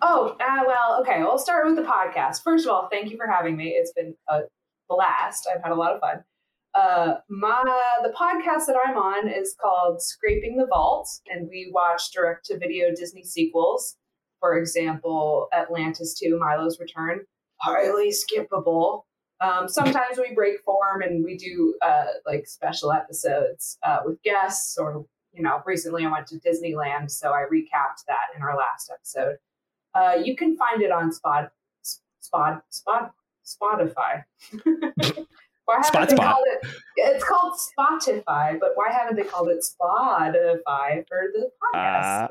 Oh uh, well, okay. We'll start with the podcast. First of all, thank you for having me. It's been a blast. I've had a lot of fun. Uh, my the podcast that I'm on is called Scraping the Vault, and we watch direct to video Disney sequels. For example, Atlantis 2, Milo's Return, highly skippable. Um, sometimes we break form and we do uh, like special episodes uh, with guests, or you know, recently I went to Disneyland, so I recapped that in our last episode. Uh, you can find it on Spot, Spot, Spot, Spotify. Why haven't Spot they Spot. called it? It's called Spotify, but why haven't they called it Spotify for the podcast? Uh,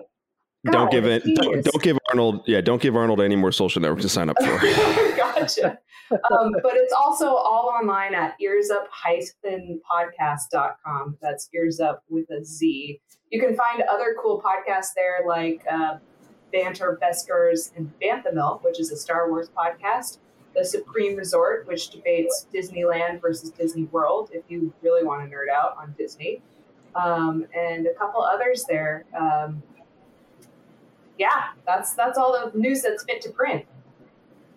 God, don't give it. Don't, don't, give Arnold. Yeah, don't give Arnold any more social networks to sign up for. gotcha. Um, but it's also all online at earsup-podcast.com. That's ears up with a Z. You can find other cool podcasts there, like uh, Banter Beskers and Banthamel, which is a Star Wars podcast the Supreme Resort, which debates Disneyland versus Disney World, if you really want to nerd out on Disney, um, and a couple others there. Um, yeah, that's that's all the news that's fit to print.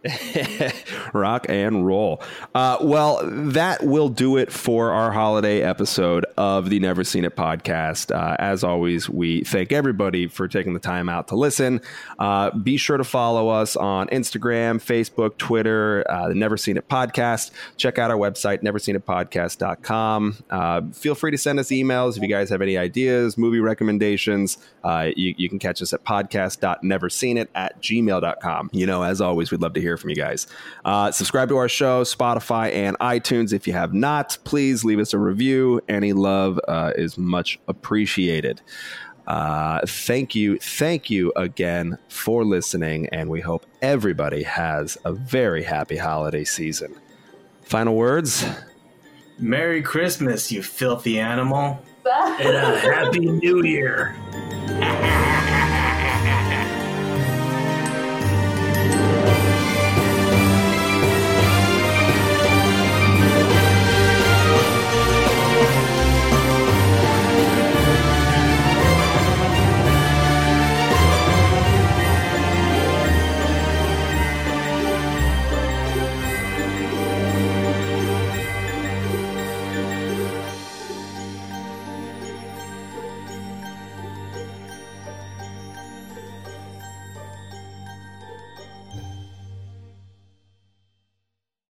Rock and roll. Uh, well, that will do it for our holiday episode of the Never Seen It podcast. Uh, as always, we thank everybody for taking the time out to listen. Uh, be sure to follow us on Instagram, Facebook, Twitter, uh, the Never Seen It podcast. Check out our website, neverseenitpodcast.com. Uh, feel free to send us emails if you guys have any ideas, movie recommendations. Uh, you, you, can catch us at podcast.neverseenit at gmail.com. You know, as always, we'd love to hear hear from you guys. Uh, subscribe to our show, Spotify and iTunes. If you have not, please leave us a review. Any love uh, is much appreciated. Uh, thank you, thank you again for listening, and we hope everybody has a very happy holiday season. Final words. Merry Christmas, you filthy animal. and a Happy New Year.